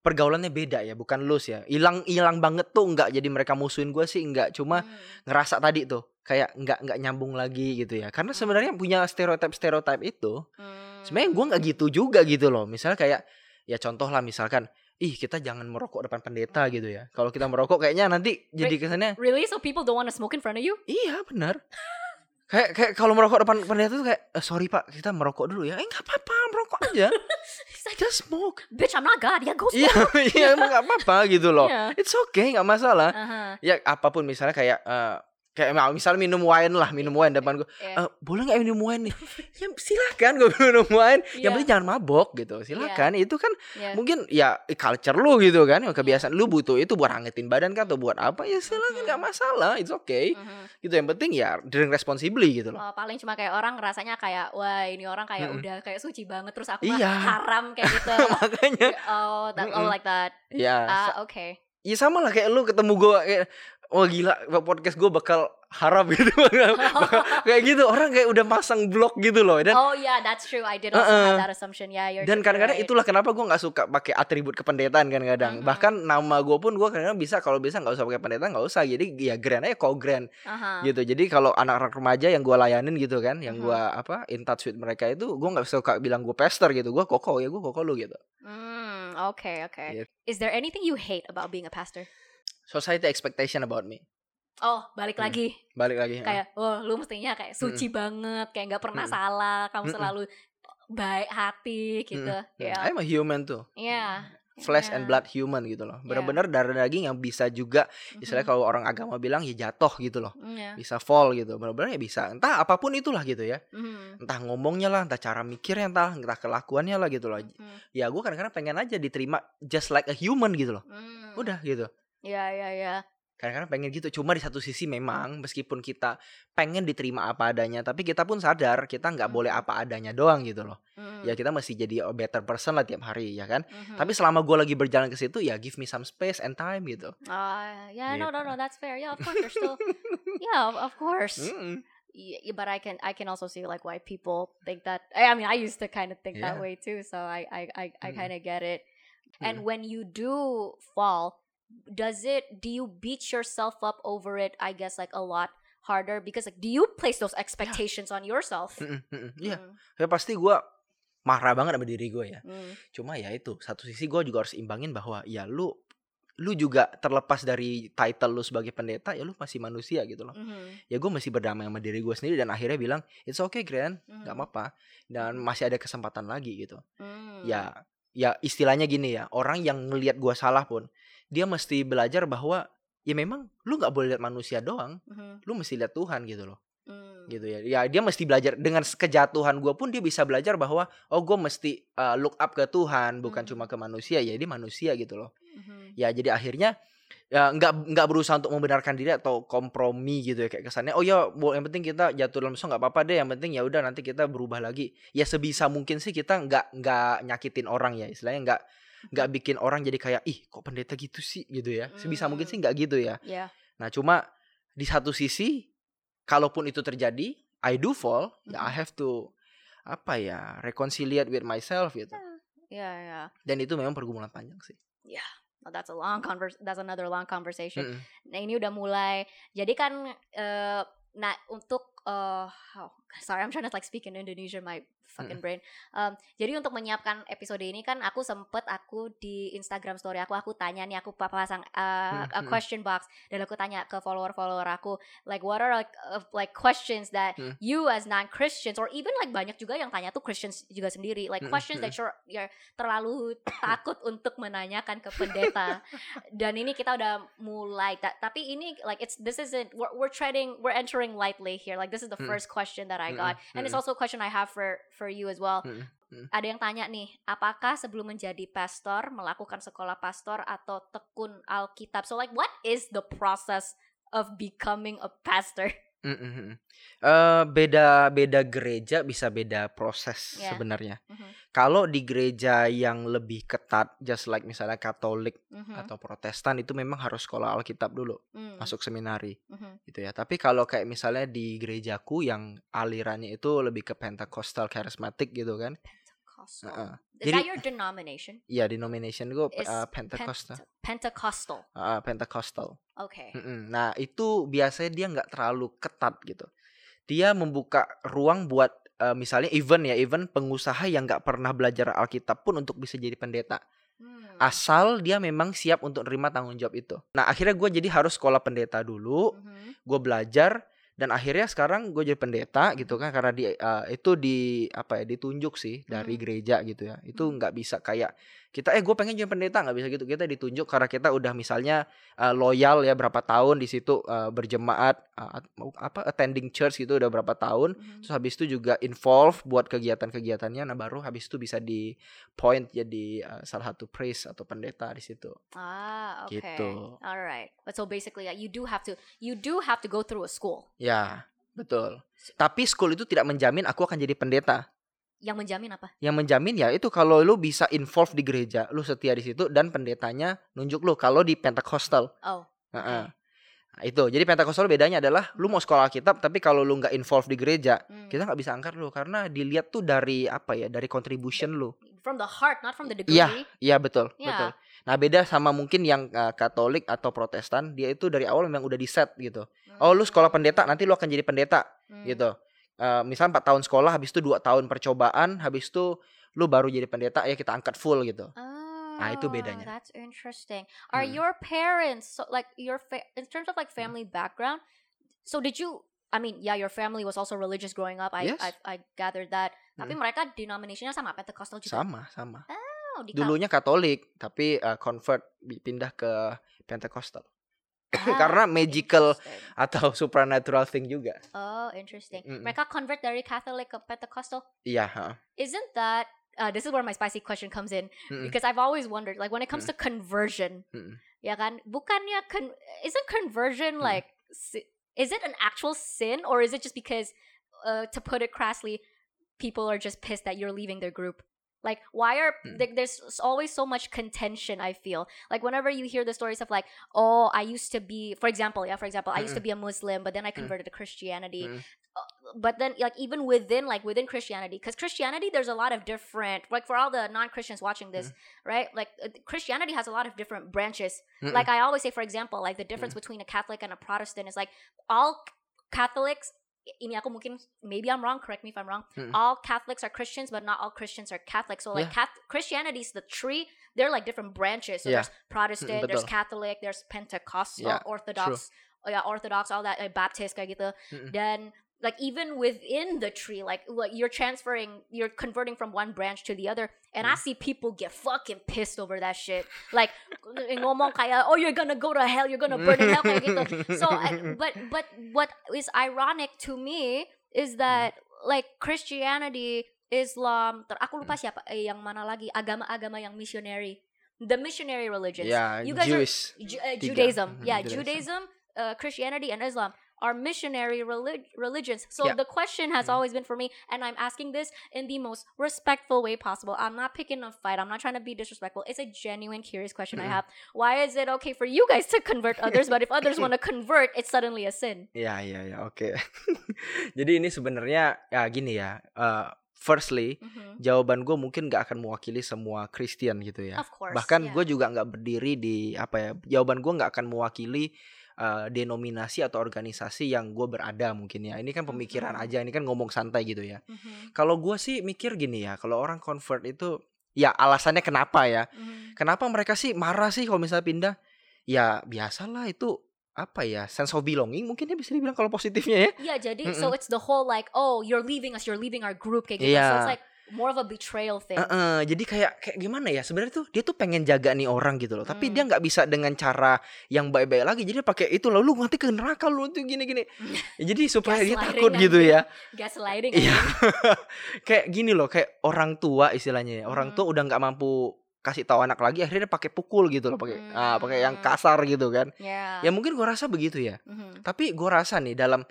pergaulannya beda ya, bukan lose ya. Hilang hilang banget tuh enggak jadi mereka musuhin gue sih enggak, cuma Hmm. ngerasa tadi tuh kayak enggak enggak nyambung lagi gitu ya. Karena sebenarnya punya stereotip-stereotip itu Hmm. sebenarnya gue nggak gitu juga gitu loh. Misalnya kayak ya contoh lah misalkan ih kita jangan merokok depan pendeta gitu ya. Kalau kita merokok kayaknya nanti jadi kesannya Really? So people don't want to smoke in front of you? Iya benar. Kayak kayak kalau merokok depan pendeta tuh kayak "Eh, sorry pak kita merokok dulu ya. Eh nggak apa-apa merokok aja. Like, Just smoke. bitch, I'm not God. Yeah, go Iya smoke. iya emang nggak apa-apa gitu loh. Iya. It's okay nggak masalah. Uh-huh. Ya apa pun misalnya kayak eh, kayak misalnya minum wine lah minum wine depan gue. Yeah. "Eh, boleh nggak minum wine nih? ya silakan gue minum wine. Yang Iya. penting jangan mabok gitu. Silakan. Itu kan Yeah. mungkin ya culture lu gitu kan. ya, Kebiasaan lu butuh itu buat hangetin badan kan atau buat apa ya silakan nggak masalah. It's okay. Mhm. Gitu yang penting ya drink responsibly gitu loh. Oh, paling cuma kayak orang rasanya kayak wah ini orang kayak Mm-mm. udah kayak suci banget terus aku Iya. mah haram kayak gitu. Makanya oh, that, oh Mm-mm. like that. ya Ah, sa- oke. ya sama lah kayak lu ketemu gue kayak oh gila podcast gue bakal harap gitu kayak gitu orang kayak udah masang blog gitu loh dan oh yeah, that's true. I did also Uh-uh. have that assumption. Yeah, you're dan kadang-kadang right. itulah kenapa gue nggak suka pakai atribut kependetaan kan kadang Mhm. bahkan nama gue pun gue kadang bisa kalau bisa nggak usah pakai pendeta nggak usah jadi ya grand aja kok grand Uh-huh. gitu jadi kalau anak-anak remaja yang gue layanin gitu kan yang gue apa in touch with mereka itu gue nggak suka bilang gue pester gitu gue koko ya gue koko lu gitu Mm, okay, okay. Gitu. Is there anything you hate about being a pastor? Society expectation about me Oh, balik Hmm. lagi. balik lagi ya. Kayak, oh, lu mestinya kayak suci banget, kayak nggak pernah Mm-mm. salah, kamu Mm-mm. selalu baik hati gitu. Mm, Ya. I'm a human tuh Iya. flesh and Iya. blood human gitu loh Yeah. benar-benar darah daging yang bisa juga istilahnya Mhm. kalau orang agama bilang ya jatuh gitu loh Iya. bisa fall gitu benar-benar ya bisa entah apa pun itulah gitu ya Mhm. entah ngomongnya lah entah cara mikirnya entah entah kelakuannya lah gitu loh Mhm. ya gue kadang-kadang pengen aja diterima just like a human gitu loh Mm. udah gitu Iya, iya, iya. kadang-kadang pengen gitu cuma di satu sisi memang meskipun kita pengen diterima apa adanya tapi kita pun sadar kita nggak boleh Mhm. apa adanya doang gitu loh Mm. ya kita mesti jadi a better person lah tiap hari ya kan Mhm. tapi selama gue lagi berjalan ke situ ya give me some space and time gitu Ah, yeah, no, no, Gitu. no, that's fair. Yeah, of course, you're still, yeah, of, course. Mm-mm. Y- y- but I can, I can also see like why people think that. I, I mean, I used to kind of think that Yeah. way too, so I, I, I, I kind of get it. And Mm. when you do fall, does it? Do you beat yourself up over it? I guess like a lot harder because like, do you place those expectations on yourself? Iya, Mm, ya pasti gue marah banget sama diri gue ya. mm, Cuma ya itu satu sisi gue juga harus imbangin bahwa ya lu lu juga terlepas dari title lu sebagai pendeta ya lu masih manusia gitu loh. mhm, Ya gue masih berdamai sama diri gue sendiri dan akhirnya bilang it's okay Gran, nggak mhm, apa-apa dan masih ada kesempatan lagi gitu. mm. Ya ya istilahnya gini ya orang yang ngelihat gue salah pun dia mesti belajar bahwa ya memang lu nggak boleh lihat manusia doang, Mhm, lu mesti lihat Tuhan gitu loh. mm. gitu ya. Ya dia mesti belajar dengan kejatuhan gue pun dia bisa belajar bahwa oh gue mesti uh, look up ke Tuhan bukan Hmm. cuma ke manusia ya dia manusia gitu loh. Mhm, Ya jadi akhirnya ya nggak nggak berusaha untuk membenarkan diri atau kompromi gitu ya kayak kesannya oh ya yang penting kita jatuh dalam dosa nggak apa-apa deh yang penting ya udah nanti kita berubah lagi ya sebisa mungkin sih kita nggak nggak nyakitin orang ya istilahnya nggak nggak bikin orang jadi kayak ih kok pendeta gitu sih gitu ya sebisa mungkin Hmm. sih nggak gitu ya Yeah. Nah, cuma di satu sisi kalaupun itu terjadi, I do fall, ya I have to apa ya, reconciliate with myself gitu. Yeah, yeah. Dan itu memang pergumulan panjang sih. Oh, that's a long convers. That's another long conversation. Mm-mm. Nah ini udah mulai. Jadi kan, eh nah untuk, eh oh, sorry, I'm trying to like speak in Indonesian, my fucking brain. Um, jadi untuk menyiapkan episode ini kan, aku sempet aku di Instagram story aku, aku tanya nih, aku pa- pasang uh, a Hmm, hmm. question box dan aku tanya ke follower-follower aku, like what are like uh, like questions that Hmm. you as non-Christians or even like banyak juga yang tanya tuh Christians juga sendiri, like Hmm, questions that you're, you're terlalu takut untuk menanyakan ke pendeta dan ini kita udah mulai ta- tapi ini like it's this isn't we're, we're treading we're entering lightly here like this is the Mm. first question that I got and it's also a question I have for for you as well Mm-mm, mm. ada yang tanya nih apakah sebelum menjadi pastor melakukan sekolah pastor atau tekun Alkitab so like what is the process of becoming a pastor Mm-mm. Eh, beda beda gereja bisa beda proses Yeah. sebenarnya. Mhm, Kalau di gereja yang lebih ketat, just like misalnya Katolik mhm, atau Protestan itu memang harus sekolah Alkitab dulu, mm, masuk seminari. mhm. gitu ya. Tapi kalau kayak misalnya di gerejaku yang alirannya itu lebih ke Pentecostal charismatic gitu kan. Pentecostal Heeh. is Jadi- that your denomination Iya, denomination gue uh, Pentecostal. Pent- Pentecostal Uh, Pentecostal. okay Mm-mm. Nah, itu biasanya dia nggak terlalu ketat gitu. Dia membuka ruang buat uh, misalnya event ya, event pengusaha yang nggak pernah belajar Alkitab pun untuk bisa jadi pendeta. Hmm, Asal dia memang siap untuk nerima tanggung jawab itu. Nah, akhirnya gue jadi harus sekolah pendeta dulu. mhm, gue belajar dan akhirnya sekarang gue jadi pendeta gitu kan karena di uh, itu di apa ya ditunjuk sih dari Mhm. gereja gitu ya itu Mhm. nggak bisa kayak kita eh gue pengen jadi pendeta nggak bisa gitu kita ditunjuk karena kita udah misalnya uh, loyal ya berapa tahun di situ uh, berjemaat uh, apa attending church gitu udah berapa tahun mhm. terus habis itu juga involve buat kegiatan-kegiatannya nah baru habis itu bisa di point jadi uh, salah satu priest atau pendeta di situ Ah, okay. Gitu. All right. But so basically, you do have to you do have to go through a school ya betul tapi school itu tidak menjamin aku akan jadi pendeta yang menjamin apa? yang menjamin ya itu kalau lu bisa involve di gereja, lu setia di situ dan pendetanya nunjuk lu kalau di Pentecostal. Oh, Heeh. Nah, itu. Jadi Pentakosta bedanya adalah lu mau sekolah Alkitab tapi kalau lu nggak involve di gereja, Mm. kita nggak bisa angkat lu karena dilihat tuh dari apa ya? Dari contribution lu. From the heart, not from the degree. Iya, iya betul, Yeah. betul. Nah, beda sama mungkin yang uh, Katolik atau Protestan, dia itu dari awal memang udah di set gitu. Oh, lu sekolah pendeta, nanti lu akan jadi pendeta Mm. gitu. Uh, misalnya 4 tahun sekolah, habis itu 2 tahun percobaan, habis itu lu baru jadi pendeta, ya kita angkat full gitu. Oh, itu bedanya. That's interesting. Are Mm. your parents so like your fa- in terms of like family background? So did you? I mean, yeah, your family was also religious growing up. I Yes. I, I gathered that. Tapi Mm. mereka denominationnya sama Pentecostal juga. Sama, sama. Oh, di Dulunya Katolik, tapi uh, convert pindah ke Pentecostal. Ah, Karena magical atau supernatural thing juga. Oh, interesting. Mm-mm. Mereka convert dari Catholic ke Pentecostal. Iya, ha. Isn't that? Uh, this is where my spicy question comes in Mm-mm. because I've always wondered, like when it comes to conversion, Mm-mm. ya kan? Bukannya con- isn't conversion Mm. like si- is it an actual sin or is it just because, uh, to put it crassly, people are just pissed that you're leaving their group? Like, why are Mm. there, there's always so much contention? I feel like whenever you hear the stories of like, oh, I used to be, for example, yeah, for example, I used to be a Muslim, but then I converted to Christianity. Mm. Uh, but then, like, even within, like, within Christianity, because Christianity, there's a lot of different, like, for all the non-Christians watching this, right? Like, uh, Christianity has a lot of different branches. Mm-mm. Like I always say, for example, like the difference between a Catholic and a Protestant is like all Catholics. Ini aku mungkin maybe I'm wrong. Correct me if I'm wrong. Mm. All Catholics are Christians, but not all Christians are Catholic. So like Cath- Christianity is the tree. They're like different branches. So Yeah. there's Protestant, there's. Catholic, there's Pentecostal, Yeah, Orthodox, oh yeah, Orthodox, all that, like Baptist kayak gitu. Mm-mm. Then like even within the tree, like like you're transferring, you're converting from one branch to the other, and I Mm. see people get fucking pissed over that shit. Like ngomong kayak, oh you're gonna go to hell, you're gonna burn in hell. So, I- but but what is ironic to me is that like Christianity, Islam, ter aku lupa siapa eh, yang mana lagi agama-agama yang missionary, the missionary religions. Ya, you guys are- Jewish. Ju- uh, Judaism. Mhm, Yeah, Judaism. Judaism, uh, Christianity, and Islam are missionary relig- religions. So Yeah. the question has Mhm. always been for me, and I'm asking this in the most respectful way possible. I'm not picking a fight. I'm not trying to be disrespectful. It's a genuine, curious question I Mhm. have. Why is it okay for you guys to convert others, but if others want to convert, it's suddenly a sin? Ya, ya, ya, oke. Jadi ini sebenarnya ya gini ya. uh, firstly, Mhm. jawaban gue mungkin gak akan mewakili semua Kristen gitu ya. Of course. Bahkan yeah. gue juga nggak berdiri di apa ya. Jawaban gue nggak akan mewakili uh, denominasi atau organisasi yang gue berada mungkin ya. Ini kan pemikiran Mhm. aja. Ini kan ngomong santai gitu ya. Mhm. Kalau gue sih mikir gini ya. Kalau orang convert itu ya alasannya kenapa ya? Mhm. Kenapa mereka sih marah sih kalau misalnya pindah? Ya biasalah itu apa ya sense of belonging mungkin ya bisa dibilang kalau positifnya ya. Yeah, jadi so Mm-mm. it's the whole like, oh, you're leaving us, you're leaving our group kayak gitu. So Iya. it's like more of a betrayal thing. Heeh, jadi kayak kayak gimana ya sebenarnya tuh dia tuh pengen jaga nih orang gitu loh tapi Hmm. dia nggak bisa dengan cara yang baik-baik lagi jadi dia pakai itu lalu nanti ke neraka lu tuh gini-gini Ya, jadi supaya dia takut gitu anjing. ya Gaslighting. Iya. kayak gini loh kayak orang tua istilahnya ya orang Mhm. tua udah nggak mampu kasih tahu anak lagi akhirnya dia pakai pukul gitu loh pakai ah pakai yang Hmm. kasar gitu kan Yeah. ya mungkin gua rasa begitu ya Mhm. tapi gua rasa nih dalam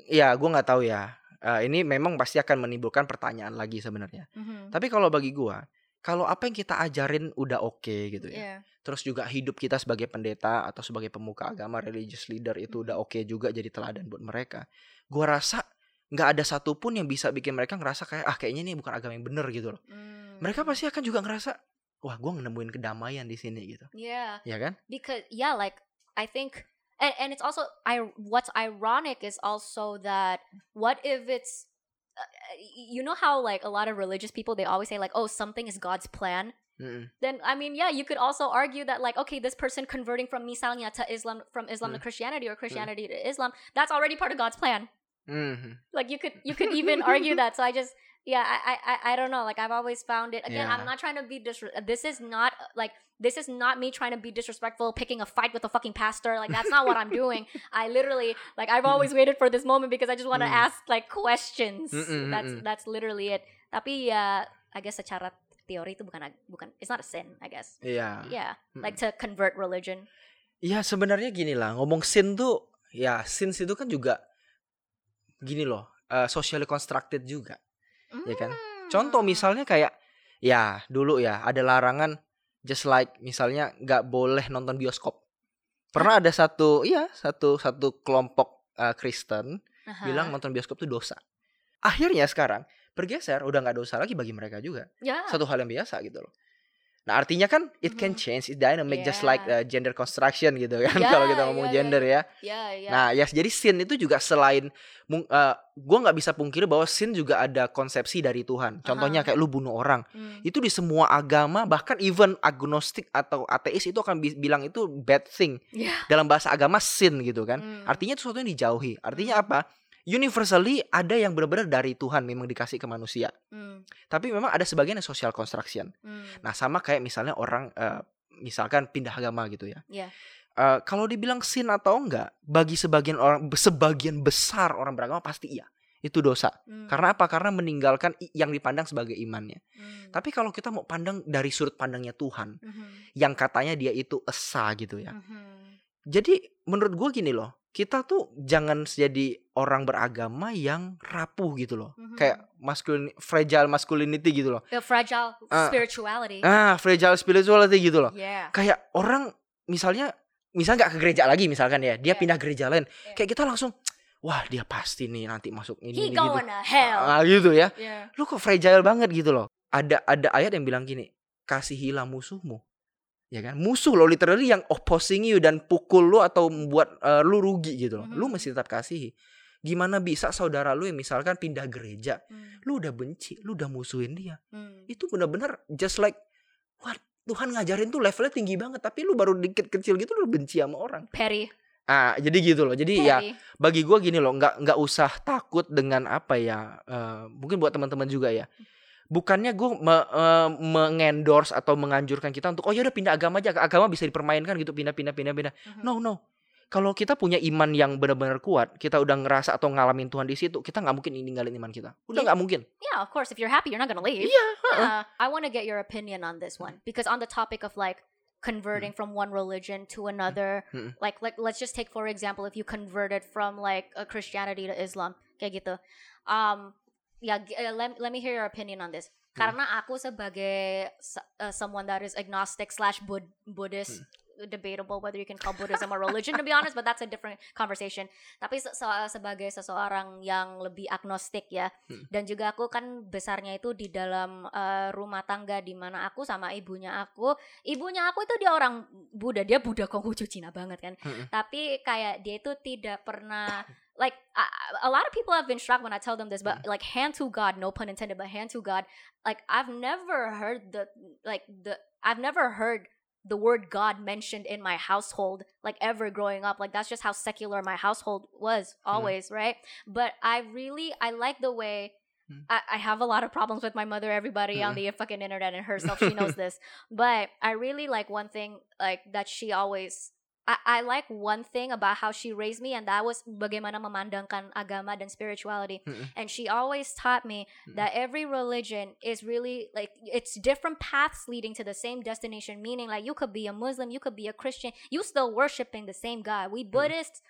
ya gua nggak tahu ya Eh, ini memang pasti akan menimbulkan pertanyaan lagi sebenarnya Mhm. tapi kalau bagi gua kalau apa yang kita ajarin udah oke gitu ya Yeah. terus juga hidup kita sebagai pendeta atau sebagai pemuka agama religious leader itu udah oke juga jadi teladan buat mereka gua rasa nggak ada satupun yang bisa bikin mereka ngerasa kayak ah kayaknya ini bukan agama yang bener gitu loh Mm. mereka pasti akan juga ngerasa wah gua nemuin kedamaian di sini gitu Yeah, ya kan because yeah, like I think, and and it's also I. What's ironic is also that what if it's, uh, you know how like a lot of religious people they always say like oh something is God's plan. Mm-mm. Then I mean yeah, you could also argue that like okay this person converting from misalnya to Islam from Islam to Mm. Christianity or Christianity to Islam that's already part of God's plan. Mhm. like you could you could even argue that so i just yeah I, I i don't know like i've always found it again i'm not trying to be dis this is not like this is not me trying to be disrespectful picking a fight with a fucking pastor like that's not what i'm doing. I literally like i've always waited for this moment because i just want to Mm. ask like questions. Mm-mm, that's that's literally it. Tapi ya i guess secara teori itu bukan bukan it's not a sin i guess. Yeah yeah Mm-mm. like to convert religion. Ya sebenarnya gini lah ngomong sin tuh ya sin itu kan juga gini loh eh, socially constructed juga Ya kan? Contoh Mm. misalnya kayak ya dulu ya ada larangan just like misalnya nggak boleh nonton bioskop. Pernah ada satu, iya satu satu kelompok uh, Kristen Uh-huh. bilang nonton bioskop itu dosa. Akhirnya sekarang bergeser, udah nggak dosa lagi bagi mereka juga. yeah. Satu hal yang biasa gitu loh. Nah artinya kan it can Mhm. change, it dynamic just like Yeah. uh, gender construction gitu kan Yeah, kalau kita ngomong yeah, yeah, gender ya. yeah, yeah. Nah ya jadi sin itu juga selain uh, gua nggak bisa pungkiri bahwa sin juga ada konsepsi dari Tuhan. Contohnya kayak lu bunuh orang. Mm. Itu di semua agama bahkan even agnostik atau ateis itu akan bi- bilang itu bad thing. Yeah. Dalam bahasa agama sin gitu kan. Mm. Artinya itu sesuatu yang dijauhi. Artinya apa? Universally ada yang benar-benar dari Tuhan memang dikasih ke manusia. Mm. Tapi memang ada sebagian yang social construction. Mm. Nah, sama kayak misalnya orang eh, misalkan pindah agama gitu ya. Iya. Eh, kalau dibilang sin atau enggak, bagi sebagian orang sebagian besar orang beragama pasti iya. Itu dosa. Mm. Karena apa? Karena meninggalkan yang dipandang sebagai imannya. Mm. Tapi kalau kita mau pandang dari sudut pandangnya Tuhan, Mhm. yang katanya dia itu esa gitu ya. Mhm. Jadi menurut gue gini loh, kita tuh jangan jadi orang beragama yang rapuh gitu loh. Mhm. Kayak maskulin fragile masculinity gitu loh. The fragile Ah. spirituality. Ah, fragile spirituality gitu loh. yeah. Kayak orang misalnya misalnya nggak ke gereja lagi misalkan ya, dia Yeah. pindah gereja lain. Yeah. Kayak kita langsung wah, dia pasti nih nanti masuk ini He nih, gitu. hell. Ah, gitu ya. yeah. Lu kok fragile banget gitu loh. Ada ada ayat yang bilang gini, kasihilah musuhmu. Ya kan? Musuh lo literally yang opposing you dan pukul lu atau membuat eh, lu rugi gitu loh. Lu Mhm. mesti tetap kasihi. Gimana bisa saudara lu yang misalkan pindah gereja, Mm. lu udah benci, lu udah musuhin dia. Mm. Itu benar-benar just like what Tuhan ngajarin tuh levelnya tinggi banget tapi lu baru dikit kecil gitu lu benci sama orang. Petty. Ah, jadi gitu loh. Jadi ya Petty. bagi gua gini loh, nggak nggak usah takut dengan apa ya. eh, mungkin buat teman-teman juga ya. Bukannya gue me, eh, mengendorse atau menganjurkan kita untuk oh ya udah pindah agama aja, agama bisa dipermainkan gitu pindah pindah pindah pindah. Mhm. No no. Kalau kita punya iman yang benar-benar kuat, kita udah ngerasa atau ngalamin Tuhan di situ, kita nggak mungkin ninggalin iman kita. Udah Iya. nggak mungkin. Yeah, of course. If you're happy, you're not gonna leave. Iya. Uh, I want to get your opinion on this one because on the topic of like converting from one religion to another, Mm. like like let's just take for example if you converted from like a Christianity to Islam, kayak gitu. Um, yeah, g- uh, let let me hear your opinion on this. Karena aku sebagai uh, someone that is agnostic slash Bud- Buddhist, debatable whether you can call Buddhism a religion to be honest, but that's a different conversation. Tapi se- se- sebagai seseorang yang lebih agnostik ya, Hmm. dan juga aku kan besarnya itu di dalam uh, rumah tangga di mana aku sama ibunya aku, ibunya aku itu dia orang Buddha, dia Buddha Konghucu Cina banget kan. Hmm. Tapi kayak dia itu tidak pernah like a, a lot of people have been shocked when I tell them this, but like hand to God, no pun intended, but hand to God, like I've never heard the like the I've never heard the word God mentioned in my household, like ever growing up. Like that's just how secular my household was always, right? But I really I like the way Mm. I, I have a lot of problems with my mother, everybody on Mm. the fucking internet and herself, she knows this. But I really like one thing like that she always I, I like one thing about how she raised me and that was bagaimana memandangkan agama dan spirituality. Mm-mm. And she always taught me Mm. that every religion is really like it's different paths leading to the same destination, meaning like you could be a Muslim, you could be a Christian, you still worshiping the same God. We Buddhists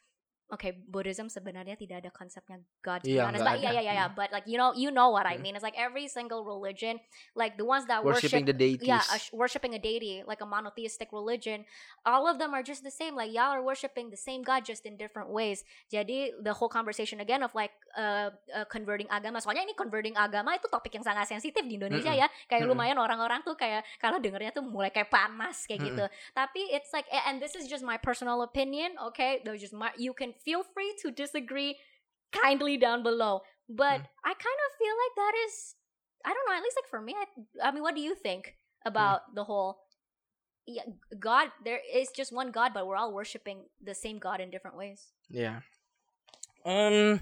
Okay, Buddhism sebenarnya tidak ada konsepnya God Iya, nggak But yeah, yeah, yeah, yeah. Hmm. But like you know, you know what I Hmm. mean. It's like every single religion, like the ones that Worshipping worship the deities. yeah, sh- worshiping a deity, like a monotheistic religion, all of them are just the same. Like y'all are worshiping the same God just in different ways. Jadi the whole conversation again of like uh, uh, converting agama. Soalnya ini converting agama itu topik yang sangat sensitif di Indonesia Mm-mm. ya. Kayak Mm-mm. lumayan orang-orang tuh kayak kalau dengernya tuh mulai kayak panas kayak Mm-mm. gitu. Tapi it's like and this is just my personal opinion, okay? Just my you can feel free to disagree kindly down below. But I kind of feel like that is I don't know, at least like for me, I, I mean, what do you think about the whole yeah, God there is just one God but we're all worshiping the same God in different ways. Ya. Em,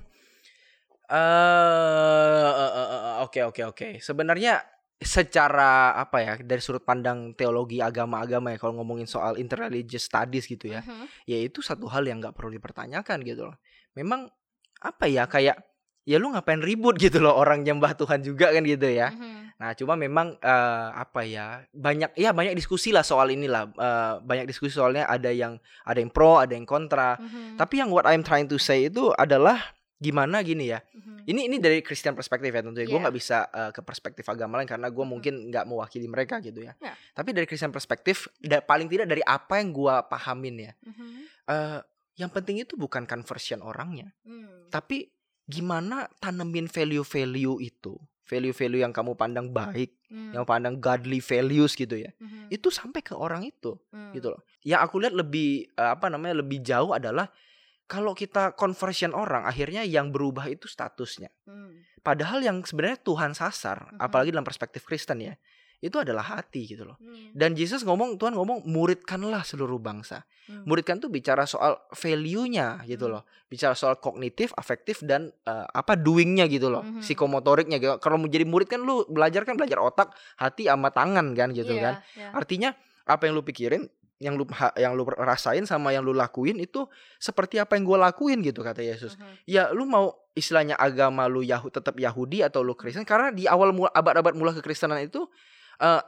eh, eh, eh, Oke oke oke. Sebenarnya secara apa ya dari sudut pandang teologi agama-agama ya kalau ngomongin soal interreligious studies gitu ya, Mhm. ya itu satu hal yang nggak perlu dipertanyakan gitu loh. Memang apa ya kayak ya lu ngapain ribut gitu loh orang nyembah Tuhan juga kan gitu ya. Mhm. Nah, cuma memang eh, apa ya banyak ya banyak diskusi lah soal inilah Eh, banyak diskusi soalnya ada yang ada yang pro ada yang kontra. Mhm. Tapi yang what I'm trying to say itu adalah gimana gini ya Mhm. ini ini dari Kristen perspektif ya tentunya gue Iya. nggak bisa eh, ke perspektif agama lain karena gue Mhm. mungkin nggak mewakili mereka gitu ya Ya. tapi dari Kristen perspektif da- paling tidak dari apa yang gue pahamin ya Mhm. eh yang penting itu bukan conversion orangnya Hmm. tapi gimana tanemin value-value itu value-value yang kamu pandang baik Hmm. yang pandang godly values gitu ya Mhm. itu sampai ke orang itu Hmm. gitu loh yang aku lihat lebih eh, apa namanya lebih jauh adalah kalau kita conversion orang akhirnya yang berubah itu statusnya Hmm. padahal yang sebenarnya Tuhan sasar Mhm. apalagi dalam perspektif Kristen ya itu adalah hati gitu loh Hmm. dan Yesus ngomong Tuhan ngomong muridkanlah seluruh bangsa Hmm. muridkan tuh bicara soal value-nya gitu Hmm. loh bicara soal kognitif afektif dan eh, apa doing-nya gitu loh Mhm. psikomotoriknya gitu kalau mau jadi murid kan lu belajar kan belajar otak hati sama tangan kan gitu Iya, kan iya. artinya apa yang lu pikirin yang lu yang lu rasain sama yang lu lakuin itu seperti apa yang gue lakuin gitu kata Yesus Mhm. ya lu mau istilahnya agama lu Yahu tetap Yahudi atau lu Kristen karena di awal mula, abad-abad mula kekristenan itu eh,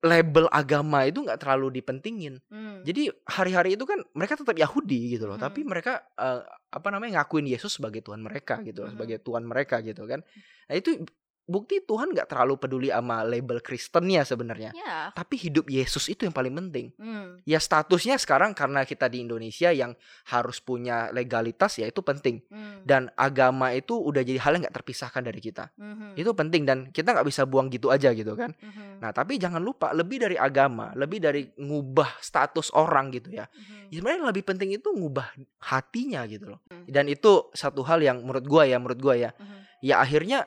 label agama itu nggak terlalu dipentingin Hmm. jadi hari-hari itu kan mereka tetap Yahudi gitu loh Mhm. tapi mereka eh, apa namanya ngakuin Yesus sebagai Tuhan mereka gitu Mhm. sebagai Tuhan mereka gitu kan nah itu bukti Tuhan nggak terlalu peduli sama label Kristennya sebenarnya Ya. tapi hidup Yesus itu yang paling penting Hmm. ya statusnya sekarang karena kita di Indonesia yang harus punya legalitas ya itu penting Hmm. dan agama itu udah jadi hal yang nggak terpisahkan dari kita Mhm. itu penting dan kita nggak bisa buang gitu aja gitu kan Mhm. nah tapi jangan lupa lebih dari agama lebih dari ngubah status orang gitu ya Mhm. Ya, sebenarnya lebih penting itu ngubah hatinya gitu loh Hmm. dan itu satu hal yang menurut gua ya menurut gua ya Mhm. ya akhirnya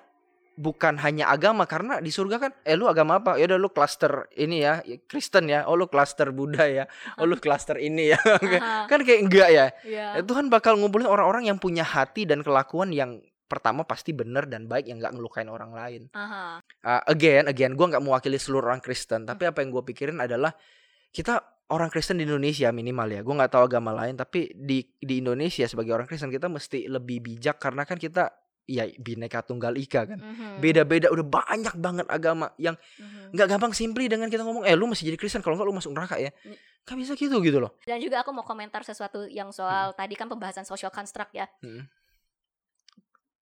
bukan hanya agama karena di surga kan eh lu agama apa? Ya udah lu klaster ini ya Kristen ya. Oh lu klaster Buddha ya. Oh lu klaster ini ya. Kan kayak enggak ya? Iya. Eh, Tuhan bakal ngumpulin orang-orang yang punya hati dan kelakuan yang pertama pasti benar dan baik yang nggak ngelukain orang lain. Aha. Uh, again again gua nggak mewakili seluruh orang Kristen tapi apa yang gue pikirin adalah kita orang Kristen di Indonesia minimal ya gue nggak tahu agama lain tapi di di Indonesia sebagai orang Kristen kita mesti lebih bijak karena kan kita ya bineka tunggal ika kan Mhm. beda-beda udah banyak banget agama yang Mhm. nggak gampang simply dengan kita ngomong eh lu masih jadi Kristen kalau nggak lu masuk neraka ya Ni- nggak bisa gitu gitu loh Dan juga aku mau komentar sesuatu yang soal tadi kan pembahasan social construct ya. Hmm.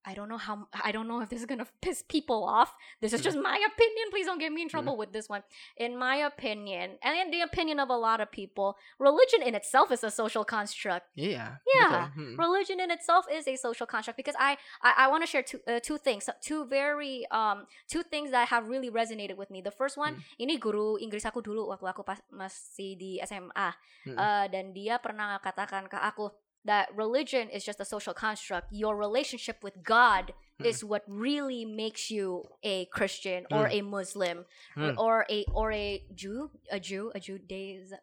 I don't know how I don't know if this is gonna piss people off. This is just my opinion. Please don't get me in trouble with this one. In my opinion, and in the opinion of a lot of people, religion in itself is a social construct. Yeah. Yeah. betul. Hmm. Religion in itself is a social construct because I I, I want to share two uh, two things, two very um two things that have really resonated with me. The first one, ini guru Inggris aku dulu waktu aku pas masih di SMA, Hmm. Uh, dan dia pernah katakan ke aku that religion is just a social construct. Your relationship with God. Is what really makes you a Christian or a Muslim Hmm. or a or a Jew, a Jew, a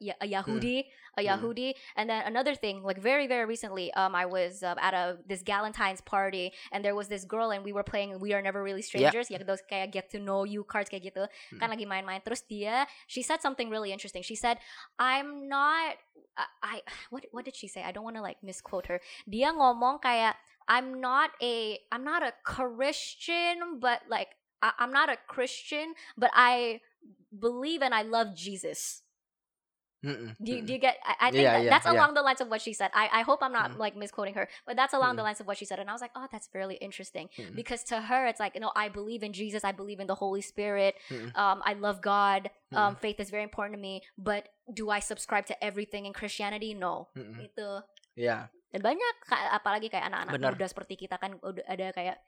yeah, a Yahudi, a Hmm. Yahudi. And then another thing, like very very recently, um, I was uh, at a this Galentine's party, and there was this girl, and we were playing We Are Never Really Strangers. Yeah, those kayak get to know you cards kayak gitu. Hmm. Kan lagi main-main. Terus dia, she said something really interesting. She said, "I'm not." I, I what what did she say? I don't want to like misquote her. Dia ngomong kayak I'm not a I'm not a Christian, but like I, I'm not a Christian, but I believe and I love Jesus. Mm-mm. Do you, do you get? I, I think Yeah, that, yeah, that's yeah. along the lines of what she said. I, I hope I'm not Mm. like misquoting her, but that's along the Mm. lines of what she said. And I was like, oh, that's really interesting Mm-mm. because to her, it's like, you know, I believe in Jesus. I believe in the Holy Spirit. Um, I love God. Um, faith is very important to me. But do I subscribe to everything in Christianity? No. Itu ya dan banyak apalagi kayak anak-anak muda seperti kita kan udah ada kayak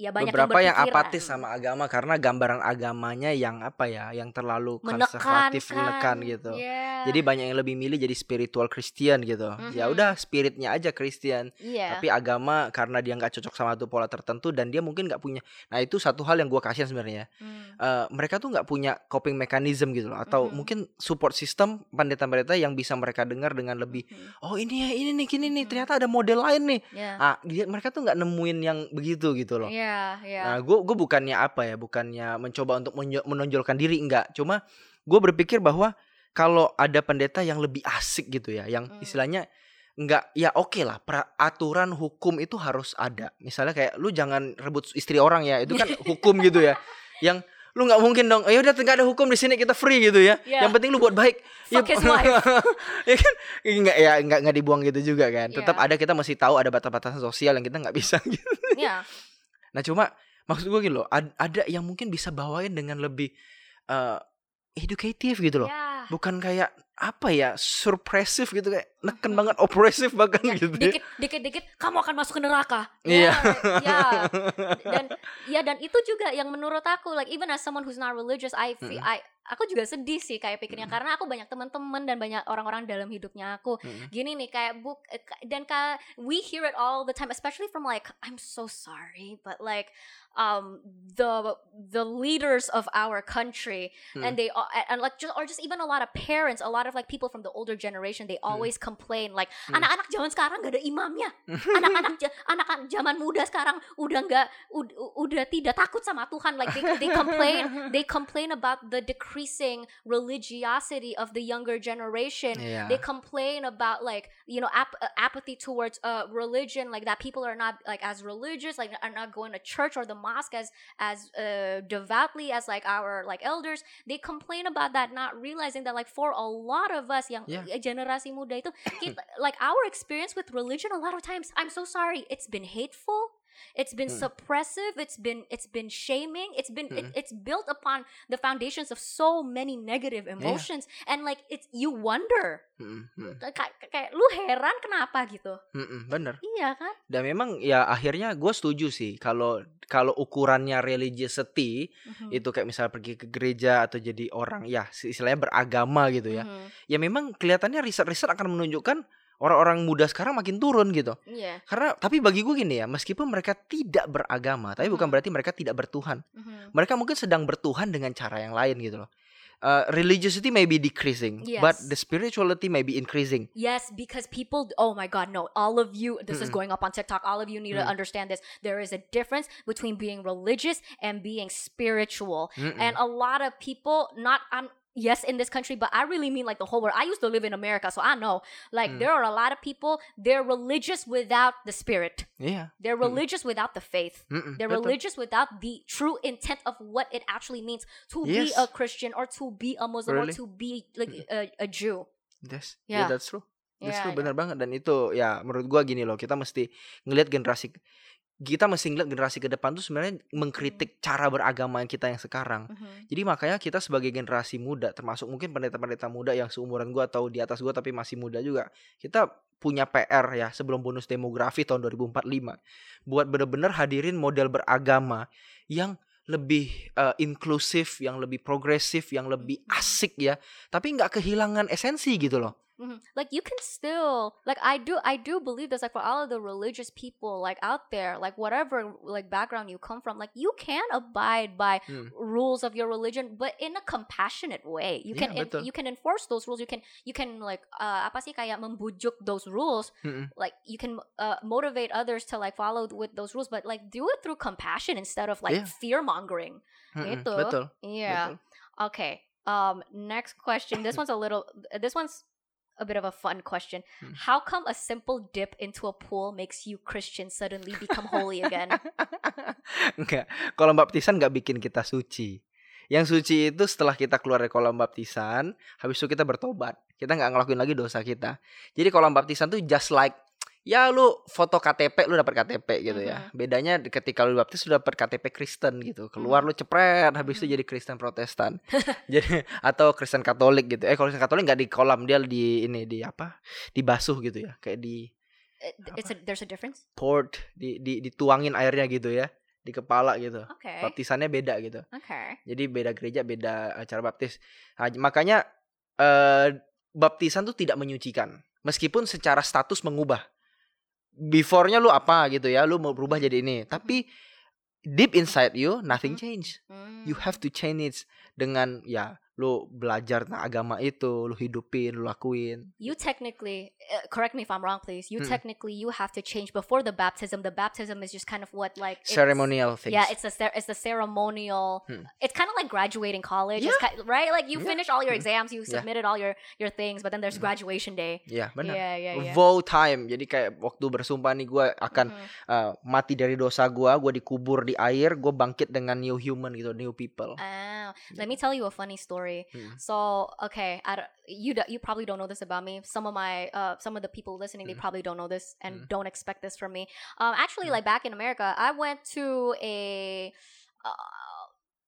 ya banyak beberapa yang, yang, apatis sama agama karena gambaran agamanya yang apa ya yang terlalu menekan konservatif kan. menekan gitu Iya. jadi banyak yang lebih milih jadi spiritual Christian gitu ya Mhm. udah spiritnya aja Christian iya. tapi agama karena dia nggak cocok sama satu pola tertentu dan dia mungkin nggak punya nah itu satu hal yang gua kasihan sebenarnya Hmm. Eh, mereka tuh nggak punya coping mechanism gitu loh atau Mhm. mungkin support system pendeta-pendeta yang bisa mereka dengar dengan lebih Mhm. oh ini ya ini nih gini nih Mhm. ternyata ada model lain nih Iya. ah dia, mereka tuh nggak nemuin yang begitu gitu loh Iya, iya. Nah, gue gue bukannya apa ya, bukannya mencoba untuk menonjolkan diri enggak. Cuma gue berpikir bahwa kalau ada pendeta yang lebih asik gitu ya, yang Hmm. istilahnya enggak ya oke lah, pra- aturan hukum itu harus ada. Misalnya kayak lu jangan rebut istri orang ya, itu kan hukum gitu ya. Yang lu nggak mungkin dong ya udah nggak ada hukum di sini kita free gitu ya Yeah. yang penting lu buat baik Fuck life. ya kan nggak ya nggak nggak dibuang gitu juga kan tetap Yeah. ada kita mesti tahu ada batas-batasan sosial yang kita nggak bisa gitu yeah. Nah cuma maksud gue gini loh ad- ada yang mungkin bisa bawain dengan lebih eh edukatif gitu loh Yeah. bukan kayak apa ya surpresif gitu kayak neken banget opresif bahkan Ya, gitu ya. dikit dikit dikit kamu akan masuk ke neraka. Iya. Ya, dan ya dan itu juga yang menurut aku like even as someone who's not religious I feel, Mm-mm. I aku juga sedih sih kayak pikirnya Mm-mm. karena aku banyak teman-teman dan banyak orang-orang dalam hidupnya aku Mm-mm. gini nih kayak buk eh, dan ka, we hear it all the time especially from like I'm so sorry but like um the the leaders of our country and Mm. they all and, and like just or just even a lot of parents a lot of like people from the older generation they always complain like Mm. anak-anak zaman sekarang gak ada imamnya anak-anak anak-anak zaman muda sekarang udah nggak ud- udah tidak takut sama Tuhan like they, they complain they complain about the decreasing religiosity of the younger generation Iya. they complain about like you know ap- uh, apathy towards uh, religion like that people are not like as religious like are not going to church or the mosque as as uh, devoutly as like our like elders they complain about that not realizing that like for a lot of us yang Yeah. generasi muda itu like our experience with religion a lot of times i'm so sorry it's been hateful it's been Hmm. suppressive it's been it's been shaming it's been it, Mm. it's built upon the foundations of so many negative emotions and like it's you wonder Mm-mm, mm, kayak kayak lu heran kenapa gitu mm-mm, bener iya kan dan memang ya akhirnya gue setuju sih kalau kalau ukurannya religiosity Mhm. itu kayak misalnya pergi ke gereja atau jadi orang ya istilahnya beragama gitu ya Mhm. ya memang kelihatannya riset-riset akan menunjukkan orang-orang muda sekarang makin turun gitu iya karena tapi bagi gue gini ya meskipun mereka tidak beragama tapi bukan Mhm. berarti mereka tidak bertuhan Mhm. mereka mungkin sedang bertuhan dengan cara yang lain gitu loh Uh, religiosity may be decreasing but Yes. the spirituality may be increasing Yes, because people. Oh my God, no! All of you, this is Mm-mm. going up on TikTok. All of you need to Mm. understand this. There is a difference between being religious and being spiritual. Mm-mm. And a lot of people, not um, yes, in this country, but I really mean like the whole world. I used to live in America, so I know. Like Mm. there are a lot of people. They're religious without the spirit. yeah They're Mm-mm. religious without the faith. mm-mm, They're religious without the true intent of what it actually means to be a Christian or to be a Muslim Really? or to be like a, a Jew. Yes, Yeah. yeah, that's true. That's Yeah, true, benar banget dan itu ya menurut gua gini loh, kita mesti ngelihat generasi kita mesti ngeliat generasi ke depan tuh sebenarnya mengkritik cara beragama kita yang sekarang. Mhm. Jadi makanya kita sebagai generasi muda, termasuk mungkin pendeta-pendeta muda yang seumuran gua atau di atas gua tapi masih muda juga, kita punya PR ya sebelum bonus demografi tahun 2045 buat bener-bener hadirin model beragama yang lebih eh, inklusif, yang lebih progresif, yang lebih Mhm. asik ya, tapi nggak kehilangan esensi gitu loh. Mhm. Like you can still like I do I do believe this like for all of the religious people like out there like whatever like background you come from like you can abide by Hmm. rules of your religion but in a compassionate way you can Yeah, en- betul. you can enforce those rules you can you can like uh, apa sih kayak membujuk those rules Mm-mm. like you can uh, motivate others to like follow with those rules but like do it through compassion instead of like Yeah. fear mongering Mm-mm, Gitu. Betul. yeah betul. Okay. Um next question. This one's a little this one's a bit of a fun question. Hmm. How come a simple dip into a pool makes you Christian suddenly become holy again? Enggak. Kolam baptisan nggak bikin kita suci. Yang suci itu setelah kita keluar dari kolam baptisan, habis itu kita bertobat. Kita nggak ngelakuin lagi dosa kita. Jadi kolam baptisan tuh just like ya lu foto KTP lu dapat KTP gitu ya. Bedanya ketika lu baptis lu dapat KTP Kristen gitu. Keluar Mhm. lu cepret habis itu jadi Kristen Protestan. jadi atau Kristen Katolik gitu. Eh kalau Kristen Katolik nggak di kolam dia di ini di apa? Dibasuh gitu ya. Kayak di It- it's a there's a difference. poured di, di dituangin airnya gitu ya di kepala gitu. Okay. Baptisannya beda gitu. Okay. Jadi beda gereja, beda cara baptis. Nah, makanya eh baptisan tuh tidak menyucikan. Meskipun secara status mengubah. Before-nya lu apa gitu ya, lu mau berubah jadi ini. Tapi deep inside you nothing change. Mm. You have to change it dengan ya lu belajar tentang agama itu, lu hidupin, lu lakuin. You technically, uh, correct me if I'm wrong, please. You Mm. technically you have to change before the baptism. The baptism is just kind of what like Ceremonial things. Yeah, it's cer- it's the ceremonial. Hmm. It's kind of like graduating college, Yeah. It's ki- right? Like you Yeah. finish all your Hmm. exams, you Yeah. submitted all your your things, but then there's Hmm. graduation day. Iya, benar. Yeah, yeah, yeah. Vow time. Jadi kayak waktu bersumpah nih gue akan Mhm. uh, mati dari dosa gue, gue dikubur di air, gue bangkit dengan new human gitu, new people. Ah, let me tell you a funny story. Hmm. So, okay, I don't, you you probably don't know this about me. Some of my uh some of the people listening they Mm. probably don't know this and Mm. don't expect this from me. Um, actually, Mm. like back in America, I went to a. Uh,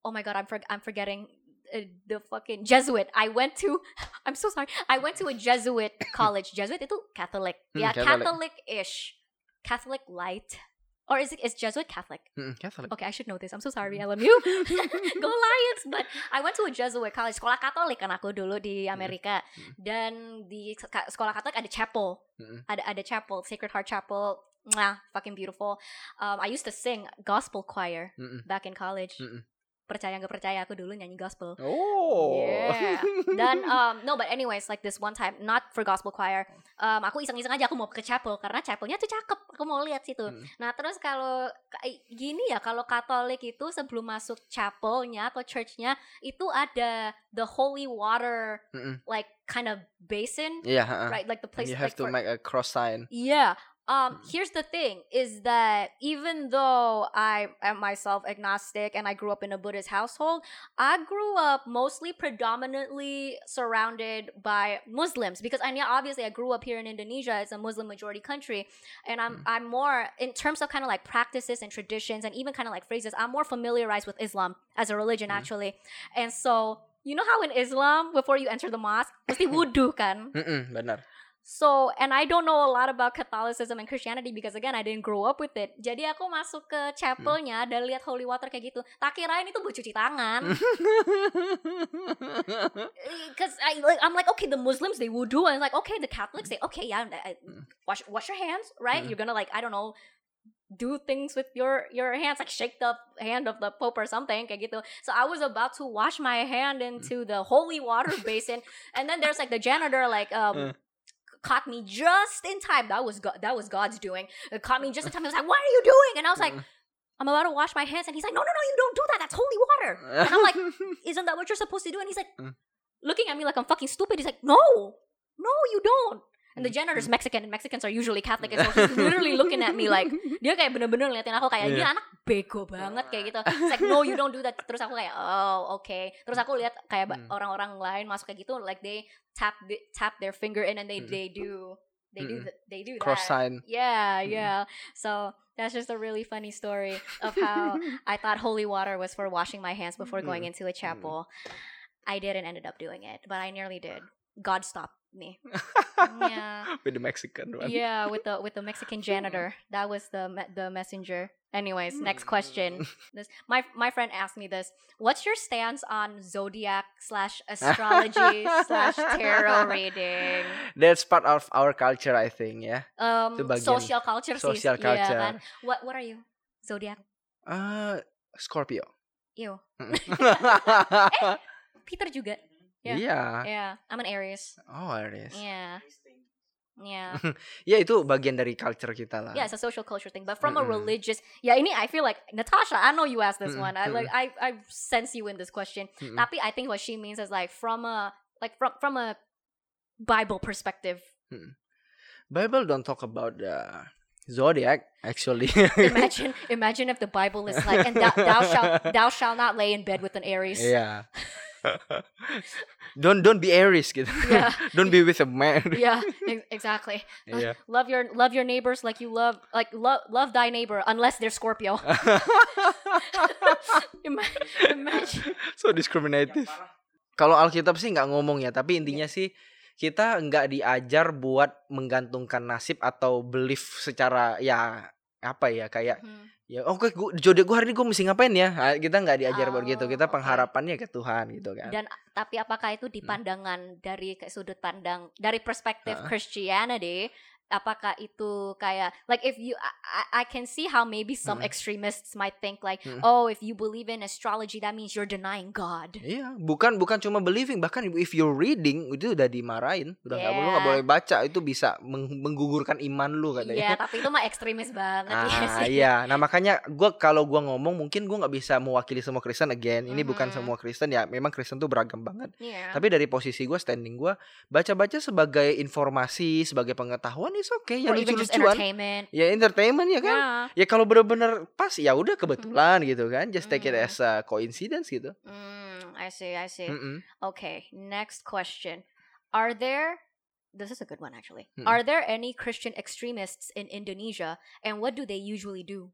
oh my god, I'm for, I'm forgetting. uh, The fucking Jesuit. I went to. I'm so sorry. I went to a Jesuit college. Jesuit itu Catholic. Hmm, yeah, Catholic. Catholic-ish, Catholic light, or is it is Jesuit Catholic? Mm, Catholic. Okay, I should know this. I'm so sorry, LMU. Go Lions! But I went to a Jesuit college, sekolah Katolik kan aku dulu di Amerika. Hmm. Dan di sekolah Katolik ada chapel. Mm. Ada ada chapel, Sacred Heart Chapel. Mwah, fucking beautiful. Um, I used to sing gospel choir Mm-mm. back in college. Mm-mm. Percaya nggak percaya aku dulu nyanyi gospel. Oh. Yeah. Dan um, no, but anyways, like this one time, not for gospel choir. Um, aku iseng-iseng aja aku mau ke chapel karena chapelnya tuh cakep. Aku mau lihat situ. Hmm. Nah terus kalau gini ya, kalau Katolik itu sebelum masuk chapelnya atau churchnya itu ada the holy water Mm-mm. like kind of basin, Iya, ha-ha. right? Like the place. You have like to for- make a cross sign. Yeah. Um, Mm. here's the thing is that even though I am myself agnostic and I grew up in a Buddhist household, I grew up mostly predominantly surrounded by Muslims because I know obviously I grew up here in Indonesia, it's a Muslim majority country, and I'm I'm more in terms of kind of like practices and traditions and even kind of like phrases, I'm more familiarized with Islam as a religion Mm. actually. And so you know how in Islam before you enter the mosque, mesti wudhu kan? Mm-mm, benar. So, and I don't know a lot about Catholicism and Christianity because again I didn't grow up with it. Jadi aku masuk ke chapelnya dan lihat holy water kayak gitu. Tak kirain itu buat cuci tangan. Because I like I'm like okay the Muslims they wudu and it's like okay the Catholics they okay yeah I- Mm. wash wash your hands right Mm. you're gonna like I don't know do things with your your hands like shake the hand of the pope or something kayak gitu so i was about to wash my hand into the holy water basin and then there's like the janitor like um Uh. Caught me just in time. That was god that was god's doing. It caught me just in time. He was like what are you doing? And i was like Mm. i'm about to wash my hands. And he's like no no no you don't do that. That's holy water. And i'm like isn't that what you're supposed to do? And he's like Mm. looking at me like i'm fucking stupid. He's like no no you don't and the Mm. janitor's Mexican and Mexicans are usually Catholic and so he's literally looking at me like dia kayak bener-bener ngeliatin aku kayak dia Iya. anak bego banget kayak gitu. It's like no you don't do that. Terus aku kayak oh okay. Terus aku lihat kayak Hmm. orang-orang lain masuk kayak gitu like they tap the, tap their finger in and they Hmm. they do they do Mm-mm. th- they do cross that. sign. Yeah, Mm. yeah. So that's just a really funny story of how I thought holy water was for washing my hands before going Mm. into a chapel. I didn't ended up doing it, but I nearly did. God stopped me. yeah. With the Mexican one. Yeah, with the with the Mexican janitor. That was the me- the messenger. Anyways, next question. This my my friend asked me this. What's your stance on zodiac slash astrology slash tarot reading? That's part of our culture, I think, Yeah. Um, social culture social culture. kan? What what are you? Zodiac. Ah, Scorpio. Ew. Peter juga. Yeah. Iya. Yeah, I'm an Aries. Oh, Aries. Yeah. Yeah. Ya itu bagian dari culture kita lah. Yeah, it's a social culture thing, but from a Mm-mm. religious. Yeah, ini I feel like Natasha. I know you asked this one. Mm-mm, I like I I sense you in this question. Mm-mm. Tapi I think what she means is like from a like from from a Bible perspective. Bible don't talk about the zodiac actually. Imagine imagine if the Bible is like and thou, thou shall thou shall not lay in bed with an Aries. Iya. Don't don't be Aries gitu. Yeah. don't be with a man. Yeah, ex- exactly. Iya. Love your love your neighbors like you love like love love thy neighbor unless they're Scorpio. Ima- Imagine. so discriminative. Kalau Alkitab sih nggak ngomong ya, tapi intinya sih kita nggak diajar buat menggantungkan nasib atau belief secara ya apa ya kayak Hmm. Ya oke gua jodoh gue hari ini gue mesti ngapain ya Ah, kita nggak diajar buat gitu Oh, kita oke. pengharapannya ke Tuhan gitu kan Dan tapi apakah itu di Hmm. pandangan dari ke sudut pandang dari perspektif Heeh. Christianity apakah itu kayak like if you I, I- can see how maybe some Mm. extremists might think like Mm. oh if you believe in astrology that means you're denying God. Iya, bukan bukan cuma believing, bahkan if you're reading itu udah dimarahin, udah nggak lu nggak Yeah. boleh baca, itu bisa meng- menggugurkan iman lu Iya, katanya. tapi itu mah ekstremis banget ya Ah sih. iya, nah makanya gua kalau gua ngomong mungkin gua nggak bisa mewakili semua Kristen again. Ini bukan Mhm. semua Kristen ya, memang Kristen tuh beragam banget. Iya. Tapi dari posisi gua standing gua baca-baca sebagai informasi, sebagai pengetahuan is oke, ya lucu-lucuan. entertainment. Ya entertainment ya kan. Yeah. Ya kalau bener-bener pas ya udah kebetulan gitu kan. Just take it Mhm. as a coincidence gitu. Mm, I see, I see. Mm-mm. Okay, next question. Are there this is a good one actually. Mm. Are there any Christian extremists in Indonesia and what do they usually do?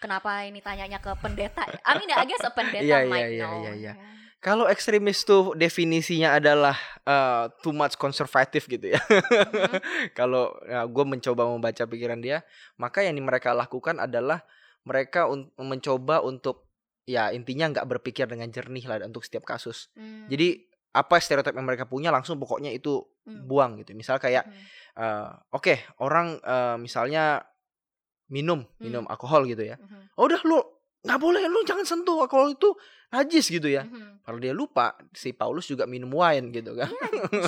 Kenapa ini tanyanya ke pendeta? I mean, I guess a pendeta Iya, iya, might iya, know. iya, iya. Kalau ekstremis tuh definisinya adalah uh, too much konservatif gitu ya. Mhm. Kalau ya, gue mencoba membaca pikiran dia, maka yang mereka lakukan adalah mereka un- mencoba untuk ya intinya nggak berpikir dengan jernih lah untuk setiap kasus. Mm, Jadi apa stereotip yang mereka punya langsung pokoknya itu mm, buang gitu. Misal kayak mhm. eh, oke orang eh, misalnya minum minum alkohol gitu ya. Mhm, Oh, udah lu nggak boleh lu jangan sentuh alkohol itu najis gitu ya. mhm. Kalau dia lupa si Paulus juga minum wine gitu kan.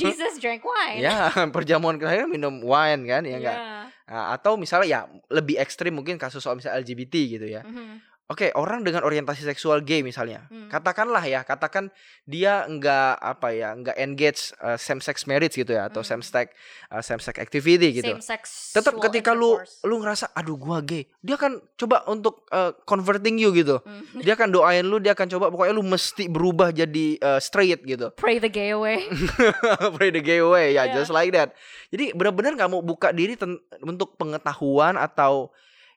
Jesus drank wine. ya, perjamuan terakhir minum wine kan ya enggak. Yeah. Nah, atau misalnya ya lebih ekstrim mungkin kasus soal misalnya LGBT gitu ya. Mhm, Oke, orang dengan orientasi seksual gay misalnya. Hmm. Katakanlah ya, katakan dia enggak apa ya, enggak engage uh, same sex marriage gitu ya atau Hmm. same sex uh, same sex activity gitu. Same sex. Tetap ketika lu lu ngerasa aduh gua gay, dia akan coba untuk uh, converting you gitu. Mm. Dia akan doain lu, dia akan coba pokoknya lu mesti berubah jadi uh, straight gitu. pray the gay away. Pray the gay away ya, Yeah. just like that. Jadi benar-benar nggak mau buka diri untuk pengetahuan atau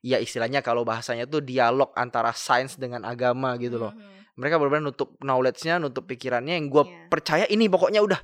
ya istilahnya kalau bahasanya tuh dialog antara sains dengan agama gitu loh. Mhm. Mereka benar-benar nutup knowledge-nya, nutup pikirannya yang gue Iya. percaya ini pokoknya udah.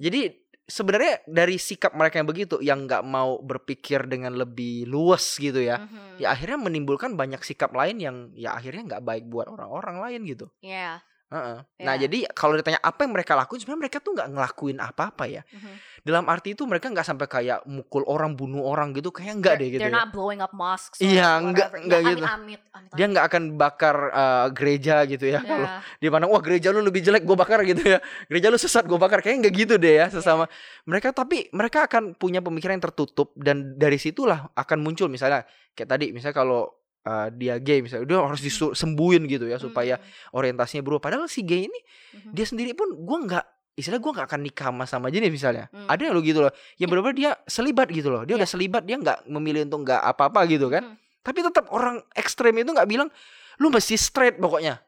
Jadi sebenarnya dari sikap mereka yang begitu yang nggak mau berpikir dengan lebih luas gitu ya. Mhm. Ya akhirnya menimbulkan banyak sikap lain yang ya akhirnya nggak baik buat orang-orang lain gitu. Yeah. Heeh. Nah Ya. jadi kalau ditanya apa yang mereka lakuin sebenarnya mereka tuh nggak ngelakuin apa-apa ya. Mhm. Dalam arti itu mereka nggak sampai kayak mukul orang, bunuh orang gitu, kayak They're- deh gitu. They're ya. not blowing up mosques. Iya, enggak- whatever. enggak Ya, gitu. Amit, amit, Dia nggak akan bakar uh, gereja gitu ya. Kalau Yeah. dia pandang wah gereja lu lebih jelek, gue bakar gitu ya. Gereja lu sesat, gue bakar. Kayaknya nggak gitu deh ya sesama mereka. Tapi mereka akan punya pemikiran yang tertutup dan dari situlah akan muncul misalnya kayak tadi, misalnya kalau uh, dia gay misalnya, dia harus disembuhin gitu ya supaya Mhm. orientasinya berubah. Padahal si gay ini Mhm. dia sendiri pun gue nggak istilah gue nggak akan nikah sama sama jenis misalnya Hmm. ada yang lo gitu loh yang benar-benar dia selibat gitu loh dia Iya. udah selibat dia nggak memilih untuk nggak apa-apa gitu kan tapi tetap orang ekstrem itu nggak bilang lu mesti straight pokoknya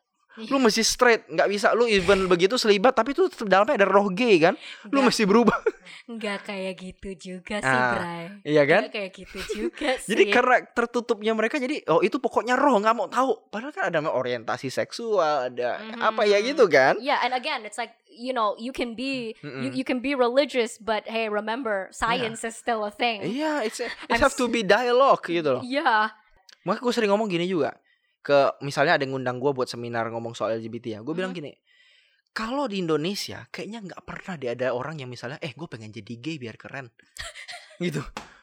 lu mesti straight nggak bisa lu even begitu selibat tapi itu tetap dalamnya ada roh gay kan? Lu Nggak- mesti berubah. Nggak kayak gitu juga sih, Ah, Bray. iya kan? Nggak kayak gitu juga sih. jadi karena tertutupnya mereka jadi oh itu pokoknya roh nggak mau tahu. Padahal kan ada orientasi seksual ada apa ya gitu kan? Yeah, and again, it's like you know, you can be you, you can be religious, but hey, remember, science is still a thing. iya it's it I'm have to be dialogue gitu loh. Yeah. Makanya gue sering ngomong gini juga ke misalnya ada yang ngundang gue buat seminar ngomong soal LGBT ya, gue bilang Mhm. gini, kalau di Indonesia kayaknya nggak pernah deh ada orang yang misalnya, eh gue pengen jadi gay biar keren, gitu,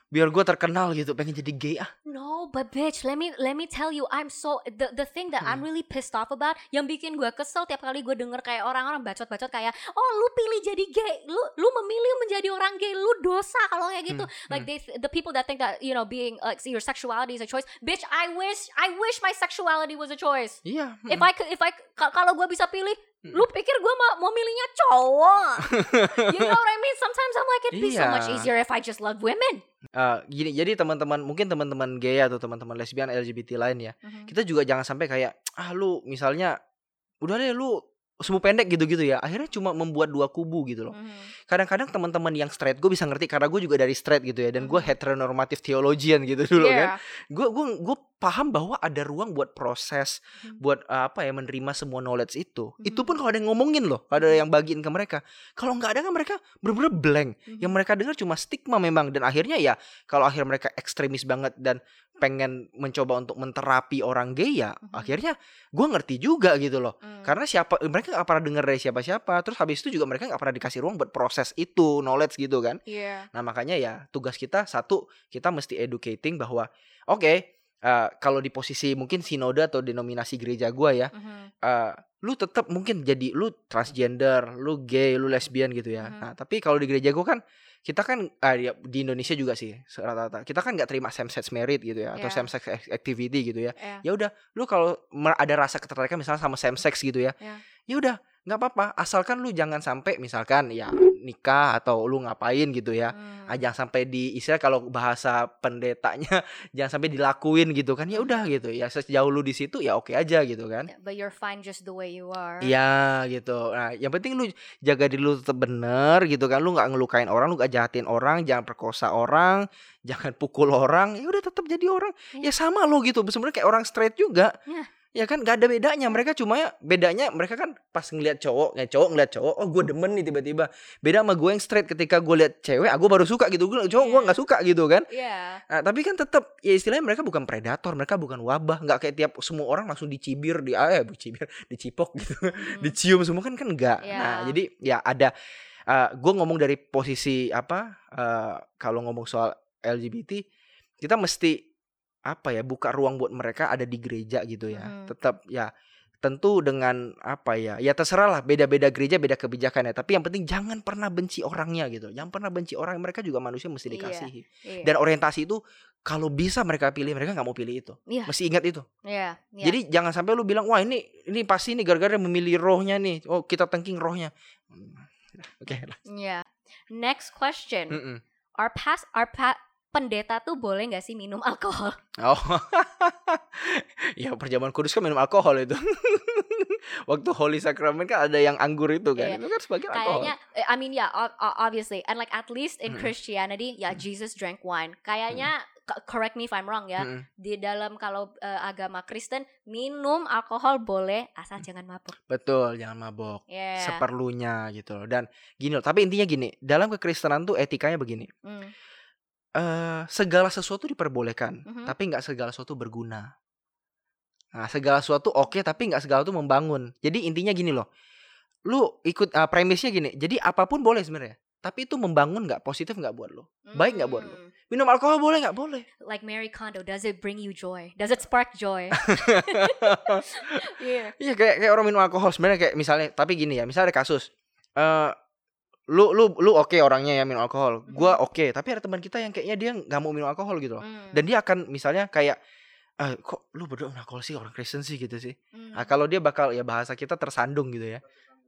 biar gue terkenal gitu, pengen jadi gay ah, No, but bitch, let me let me tell you, I'm so the the thing that I'm Hmm. really pissed off about, yang bikin gue kesel tiap kali gue denger kayak orang-orang bacot-bacot kayak, oh lu pilih jadi gay, lu lu memilih menjadi orang gay, lu dosa kalau kayak gitu. Hmm, Like they, the people that think that you know being like your sexuality is a choice, bitch, I wish I wish my sexuality was a choice. iya, If I could, if I ka- kalau gue bisa pilih, Hmm. lu pikir gue mau mau milihnya cowok? you know what I mean? Sometimes I'm like, it'd be so much Iya. easier if I just love women. Eh, gini, jadi teman-teman mungkin teman-teman gay atau teman-teman lesbian LGBT lain ya, Mhm. kita juga jangan sampai kayak ah lu misalnya udah deh lu semu pendek gitu-gitu ya, akhirnya cuma membuat dua kubu gitu loh. Mhm. kadang-kadang teman-teman yang straight gue bisa ngerti karena gue juga dari straight gitu ya dan gue Mhm. heteronormatif theologian gitu dulu kan Yeah. gue gue gue paham bahwa ada ruang buat proses Mhm. buat uh, apa ya menerima semua knowledge itu itu Mhm. pun kalau ada yang ngomongin loh kalau ada yang bagiin ke mereka kalau nggak ada kan mereka bener-bener blank Mhm. yang mereka dengar cuma stigma memang dan akhirnya ya kalau akhir mereka ekstremis banget dan pengen mencoba untuk menterapi orang gay ya Mhm. akhirnya gue ngerti juga gitu loh Mm. karena siapa mereka mereka nggak pernah dengar dari siapa-siapa terus habis itu juga mereka nggak pernah dikasih ruang buat proses itu knowledge gitu kan Yeah. nah makanya ya tugas kita satu kita mesti educating bahwa oke eh, kalau di posisi mungkin sinode atau denominasi gereja gua ya Mhm. eh, lu tetap mungkin jadi lu transgender lu gay lu lesbian gitu ya Mhm. nah tapi kalau di gereja gua kan kita kan ah, ya, di Indonesia juga sih rata-rata kita kan nggak terima same sex marriage gitu ya atau Yeah. same sex activity gitu ya Yeah. ya udah lu kalau ada rasa ketertarikan misalnya sama same sex gitu ya Ya. ya udah nggak apa-apa asalkan lu jangan sampai misalkan ya nikah atau lu ngapain gitu ya Hmm. ah, jangan sampai di istilah kalau bahasa pendetanya jangan sampai dilakuin gitu kan ya udah gitu ya sejauh lu di situ ya oke aja gitu kan Yeah, But you're fine just the way you are. Iya gitu. Nah, yang penting lu jaga diri lu tetap bener gitu kan. Lu nggak ngelukain orang, lu gak jahatin orang, jangan perkosa orang, jangan pukul orang. Ya udah tetap jadi orang. Iya. Ya sama lo gitu. Sebenarnya kayak orang straight juga. Iya. Ya kan gak ada bedanya. Mereka cuma ya bedanya mereka kan pas ngeliat cowok, ya cowok ngeliat cowok, oh gue demen nih tiba-tiba. Beda sama gue yang straight ketika gue liat cewek, aku baru suka gitu. Gue cowok gue Iya. nggak suka gitu kan. Yeah. Nah, tapi kan tetap ya istilahnya mereka bukan predator, mereka bukan wabah, nggak kayak tiap semua orang langsung dicibir, di ah, eh dicibir, dicipok gitu, Mhm. dicium semua kan kan enggak. Iya. Nah, jadi ya ada gue ngomong dari posisi apa eh, kalau ngomong soal LGBT, kita mesti apa ya buka ruang buat mereka ada di gereja gitu ya. Mhm. Tetap ya tentu dengan apa ya ya terserah lah beda-beda gereja beda kebijakan ya tapi yang penting jangan pernah benci orangnya gitu jangan pernah benci orang mereka juga manusia mesti Iya. dikasihi Yeah. dan orientasi itu kalau bisa mereka pilih mereka nggak mau pilih itu Iya. mesti ingat itu Yeah. Yeah. jadi jangan sampai lu bilang wah ini ini pasti nih gara-gara memilih rohnya nih oh kita tengking rohnya Hmm, oke lah. Yeah. Next question. Mm-mm. Our past, our pa pendeta tuh boleh nggak sih minum alkohol? oh ya perjamuan kudus kan minum alkohol itu waktu holy sacrament kan ada yang anggur itu kan Iya. itu kan sebagai alkohol Kayaknya, eh, I mean yeah, ob- ob- obviously, and like at least in Mm-mm. Christianity, ya Mm. Jesus drank wine. Kayaknya, co- correct me if I'm wrong ya. Mm-mm. Di dalam kalau eh, agama Kristen minum alkohol boleh asal jangan mabuk. betul jangan mabok Yeah. seperlunya gitu loh dan gini loh tapi intinya gini dalam kekristenan tuh etikanya begini Mm. Eh segala sesuatu diperbolehkan, Mhm. tapi nggak segala sesuatu berguna. Nah, segala sesuatu oke, tapi nggak segala sesuatu membangun. Jadi intinya gini loh, lu ikut uh, premisnya gini. Jadi apa pun boleh sebenarnya, tapi itu membangun nggak, positif nggak buat lo. Baik nggak buat lo? Mm. Minum alkohol boleh nggak? Boleh. Like Mary Kondo, does it bring you joy? Does it spark joy? yeah. Iya kayak kayak orang minum alkohol sebenarnya kayak misalnya, tapi gini ya, misalnya ada kasus, eh lu lu lu oke orangnya ya minum alkohol, gua oke, tapi ada teman kita yang kayaknya dia nggak mau minum alkohol gitu loh. Mm. Dan dia akan misalnya kayak ah kok lu berdua minum alkohol sih orang Kristen sih gitu sih. Mm. Nah, kalau dia bakal ya bahasa kita tersandung gitu ya.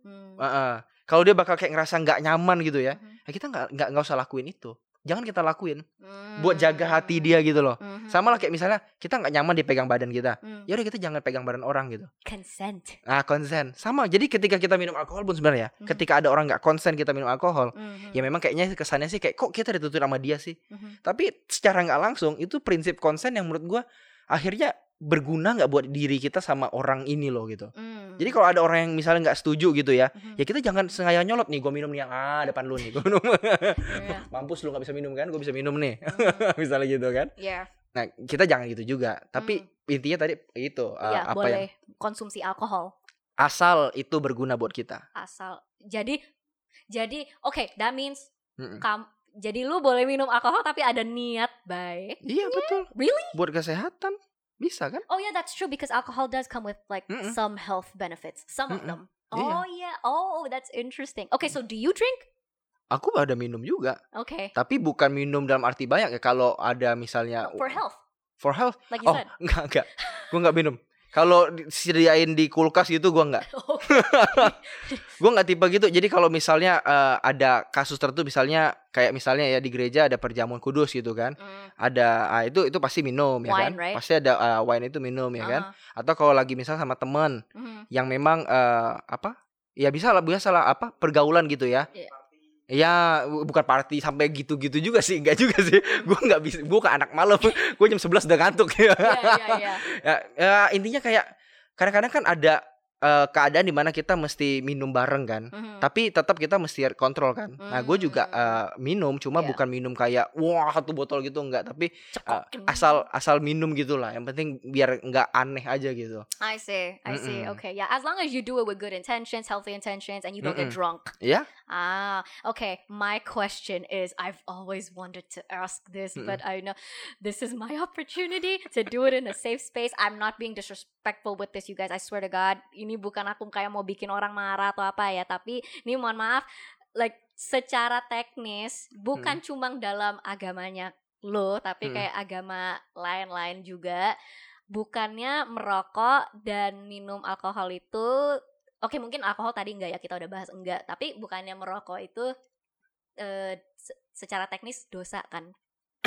Mm. Heeh. Kalau dia bakal kayak ngerasa nggak nyaman gitu ya. Mhm. Ya kita nggak nggak nggak usah lakuin itu. Jangan kita lakuin Mm. buat jaga hati dia gitu loh. Mhm. Sama lah kayak misalnya kita nggak nyaman dipegang badan kita. Mm. Ya udah kita jangan pegang badan orang gitu. Consent. Nah, konsen. Sama. Jadi ketika kita minum alkohol pun sebenarnya, Mhm. ketika ada orang nggak konsen kita minum alkohol, Mhm. ya memang kayaknya kesannya sih kayak kok kita dituntut sama dia sih. Mhm. Tapi secara nggak langsung itu prinsip konsen yang menurut gua akhirnya berguna nggak buat diri kita sama orang ini loh gitu. Mm. Jadi kalau ada orang yang misalnya nggak setuju gitu ya, Mhm. ya kita jangan sengaja nyolot nih gue minum nih yang ah depan lu nih gue minum Yeah. mampus lu nggak bisa minum kan gue bisa minum nih Mhm. misalnya gitu kan Yeah. nah kita jangan gitu juga tapi intinya tadi itu uh, Iya, apa ya boleh konsumsi alkohol asal itu berguna buat kita asal. Jadi jadi oke, that means Mm-mm. kam jadi lu boleh minum alkohol tapi ada niat baik. iya betul Really? buat kesehatan bisa kan Oh yeah, that's true because alcohol does come with like Mm-mm. some health benefits. Some of Mm-mm. them. Iya. Oh yeah. Oh, that's interesting. Okay, so do you drink? aku ada minum juga Okay. tapi bukan minum dalam arti banyak ya kalau ada misalnya For health, for health like you oh said. enggak enggak gue nggak minum kalau disediain di kulkas gitu gue nggak. Gue nggak tipe gitu. Jadi kalau misalnya eh, ada kasus tertentu misalnya kayak misalnya ya di gereja ada perjamuan kudus gitu kan. Mm, ada ah, itu itu pasti minum ya Wine, kan? right? pasti ada ah, wine itu minum ya kan? Uh-huh. atau kalau lagi misal sama teman Mhm. yang memang eh, apa? Ya bisa lah biasa lah apa? Pergaulan gitu ya. Iya. Ya bu- bukan party sampai gitu-gitu juga sih, enggak juga sih. Gue nggak bisa, gue ke anak malam, gue jam 11 udah ngantuk ya. Iya, iya. ya, ya, intinya kayak kadang-kadang kan ada eh, keadaan di mana kita mesti minum bareng kan. Mhm. Tapi tetap kita mesti kontrol kan. Nah, gue juga eh, minum, cuma Iya. bukan minum kayak wah satu botol gitu enggak, tapi Cekokin. asal asal minum gitulah. Yang penting biar nggak aneh aja gitu. I see, I see. Mm-mm. Okay, yeah. As long as you do it with good intentions, healthy intentions, and you don't get Mm-mm. drunk. Ya? Ah, okay. My question is I've always wanted to ask this, Mm-mm. but I know this is my opportunity to do it in a safe space. I'm not being disrespectful with this, you guys. I swear to God. Ini bukan aku kayak mau bikin orang marah atau apa ya, tapi ini mohon maaf, like secara teknis bukan cuma dalam agamanya lo, tapi Mm-mm. kayak agama lain-lain juga. Bukannya merokok dan minum alkohol itu Oke mungkin alkohol tadi enggak ya kita udah bahas enggak tapi bukannya merokok itu eh, se- secara teknis dosa kan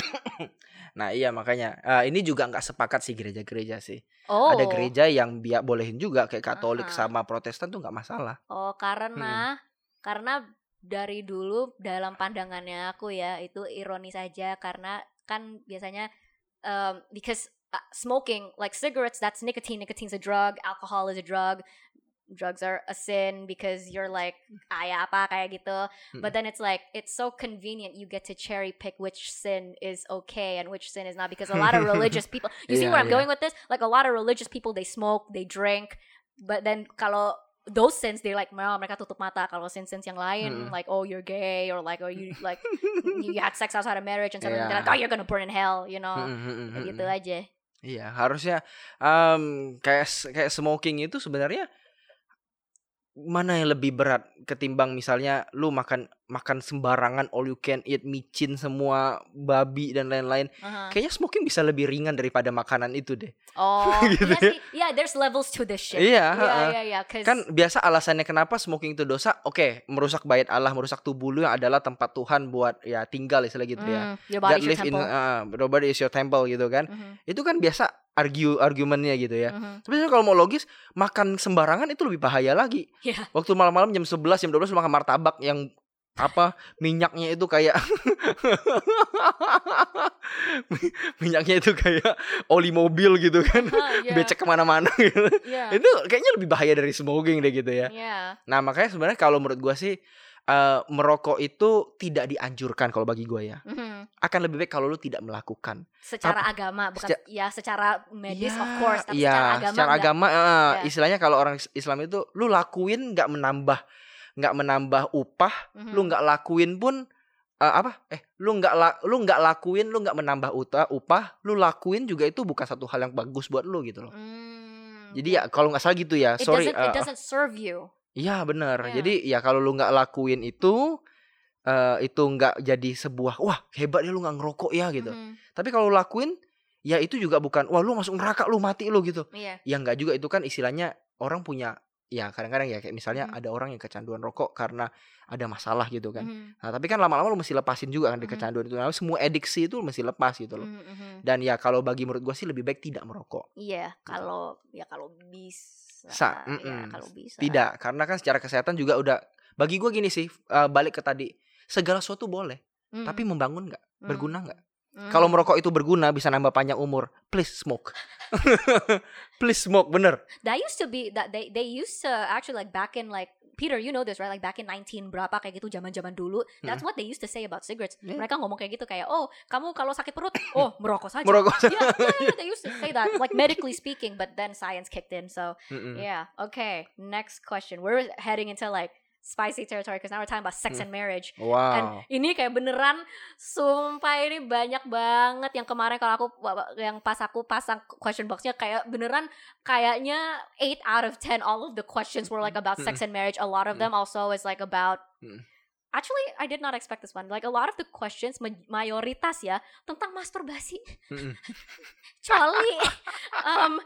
Nah, iya makanya eh, ini juga nggak sepakat sih gereja-gereja sih. oh Ada gereja yang biar bolehin juga kayak Katolik Aha. sama Protestan tuh nggak masalah. oh karena karena dari dulu dalam pandangannya aku ya itu ironis saja karena kan biasanya um, because uh, smoking like cigarettes that's nicotine nicotine's a drug alcohol is a drug drugs are a sin because you're like kayak apa kayak gitu. But then it's like it's so convenient you get to cherry pick which sin is okay and which sin is not because a lot of religious people you see where I'm iya. going with this? Like a lot of religious people they smoke they drink but then kalau those sins they like well, mereka tutup mata. Kalau sins sins yang lain Mm-mm. like oh you're gay or like oh you like you had sex outside of marriage and they're like oh you're gonna burn in hell you know? Mm, mm, mm, Kayak mm, gitu mm. aja. Iya, harusnya em, kayak kayak smoking itu sebenarnya mana yang lebih berat ketimbang misalnya lu makan makan sembarangan all you can eat micin semua babi dan lain-lain. Aha. Kayaknya smoking bisa lebih ringan daripada makanan itu deh. oh Gitu iya ya. sih yeah there's levels to this shit Iya, yeah yeah yeah 'cause- Kan biasa alasannya kenapa smoking itu dosa? Oke, merusak bait Allah, merusak tubuh lu yang adalah tempat Tuhan buat ya tinggal istilah gitu ya. Mm, your body your live in temple uh, your body is your temple gitu kan. Mhm, Itu kan biasa argue argumennya gitu ya. mhm. Tapi sebenarnya kalau mau logis, makan sembarangan itu lebih bahaya lagi. Iya. Waktu malam-malam jam 11, jam 12 lu makan martabak yang apa minyaknya itu kayak minyaknya itu kayak oli mobil gitu kan Ah, yeah, becek ke mana-mana gitu yeah, itu kayaknya lebih bahaya dari smoking deh gitu ya yeah. nah makanya sebenarnya kalau menurut gua sih eh, merokok itu tidak dianjurkan kalau bagi gua ya Mhm. akan lebih baik kalau lu tidak melakukan secara agama bukan seca- ya secara medis of Ya, course tapi iya, secara agama secara enggak. agama eh, Ya. istilahnya kalau orang is- Islam itu lu lakuin nggak menambah nggak menambah upah Mhm. lu nggak lakuin pun eh, apa? Eh lu nggak la- lu nggak lakuin lu nggak menambah uta, upah lu lakuin juga itu bukan satu hal yang bagus buat lu gitu loh. Mm, jadi ya kalau nggak salah gitu ya it sorry doesn't it eh, doesn't serve you. iya benar Ya. jadi ya kalau lu nggak lakuin itu eh, itu nggak jadi sebuah wah hebat ya lu nggak ngerokok ya gitu. Mhm. tapi kalau lakuin ya itu juga bukan wah lu masuk neraka lu mati lu gitu. Iya. Ya nggak juga itu kan istilahnya orang punya ya kadang-kadang ya kayak misalnya Mhm. ada orang yang kecanduan rokok karena ada masalah gitu kan Mhm. Nah, tapi kan lama-lama lu mesti lepasin juga kan di Mhm. kecanduan itu. Nah, semua adiksi itu lu mesti lepas gitu loh. Mhm, mhm. Dan ya kalau bagi menurut gua sih lebih baik tidak merokok. iya kalau ya kalau bisa Sa- ya mm-mm. kalau bisa Tidak, karena kan secara kesehatan juga udah bagi gua gini sih, eh, balik ke tadi. Segala sesuatu boleh, Mhm. tapi membangun nggak? Mhm. Berguna nggak? Mhm. Kalau merokok itu berguna bisa nambah panjang umur, please smoke. please smoke, bener. that used to be that they they used to actually like back in like Peter, you know this right? Like back in 19 berapa kayak gitu zaman-zaman dulu. That's what they used to say about cigarettes. Yeah. Mereka ngomong kayak gitu kayak, "Oh, kamu kalau sakit perut, oh, merokok saja." Merokok. yeah, yeah, yeah, they used to say that like medically speaking, but then science kicked in. So, Mm-mm. yeah. Okay, next question. We're heading into like spicy territory because now we're talking about sex Hmm. and marriage. And Wow. ini kayak beneran sumpah ini banyak banget yang kemarin kalau aku yang pas aku pasang question boxnya kayak beneran kayaknya 8 out of 10 all of the questions were like about sex and marriage. A lot of them also is like about. Actually, I did not expect this one. Like a lot of the questions ma- mayoritas ya tentang masturbasi. Kecuali um,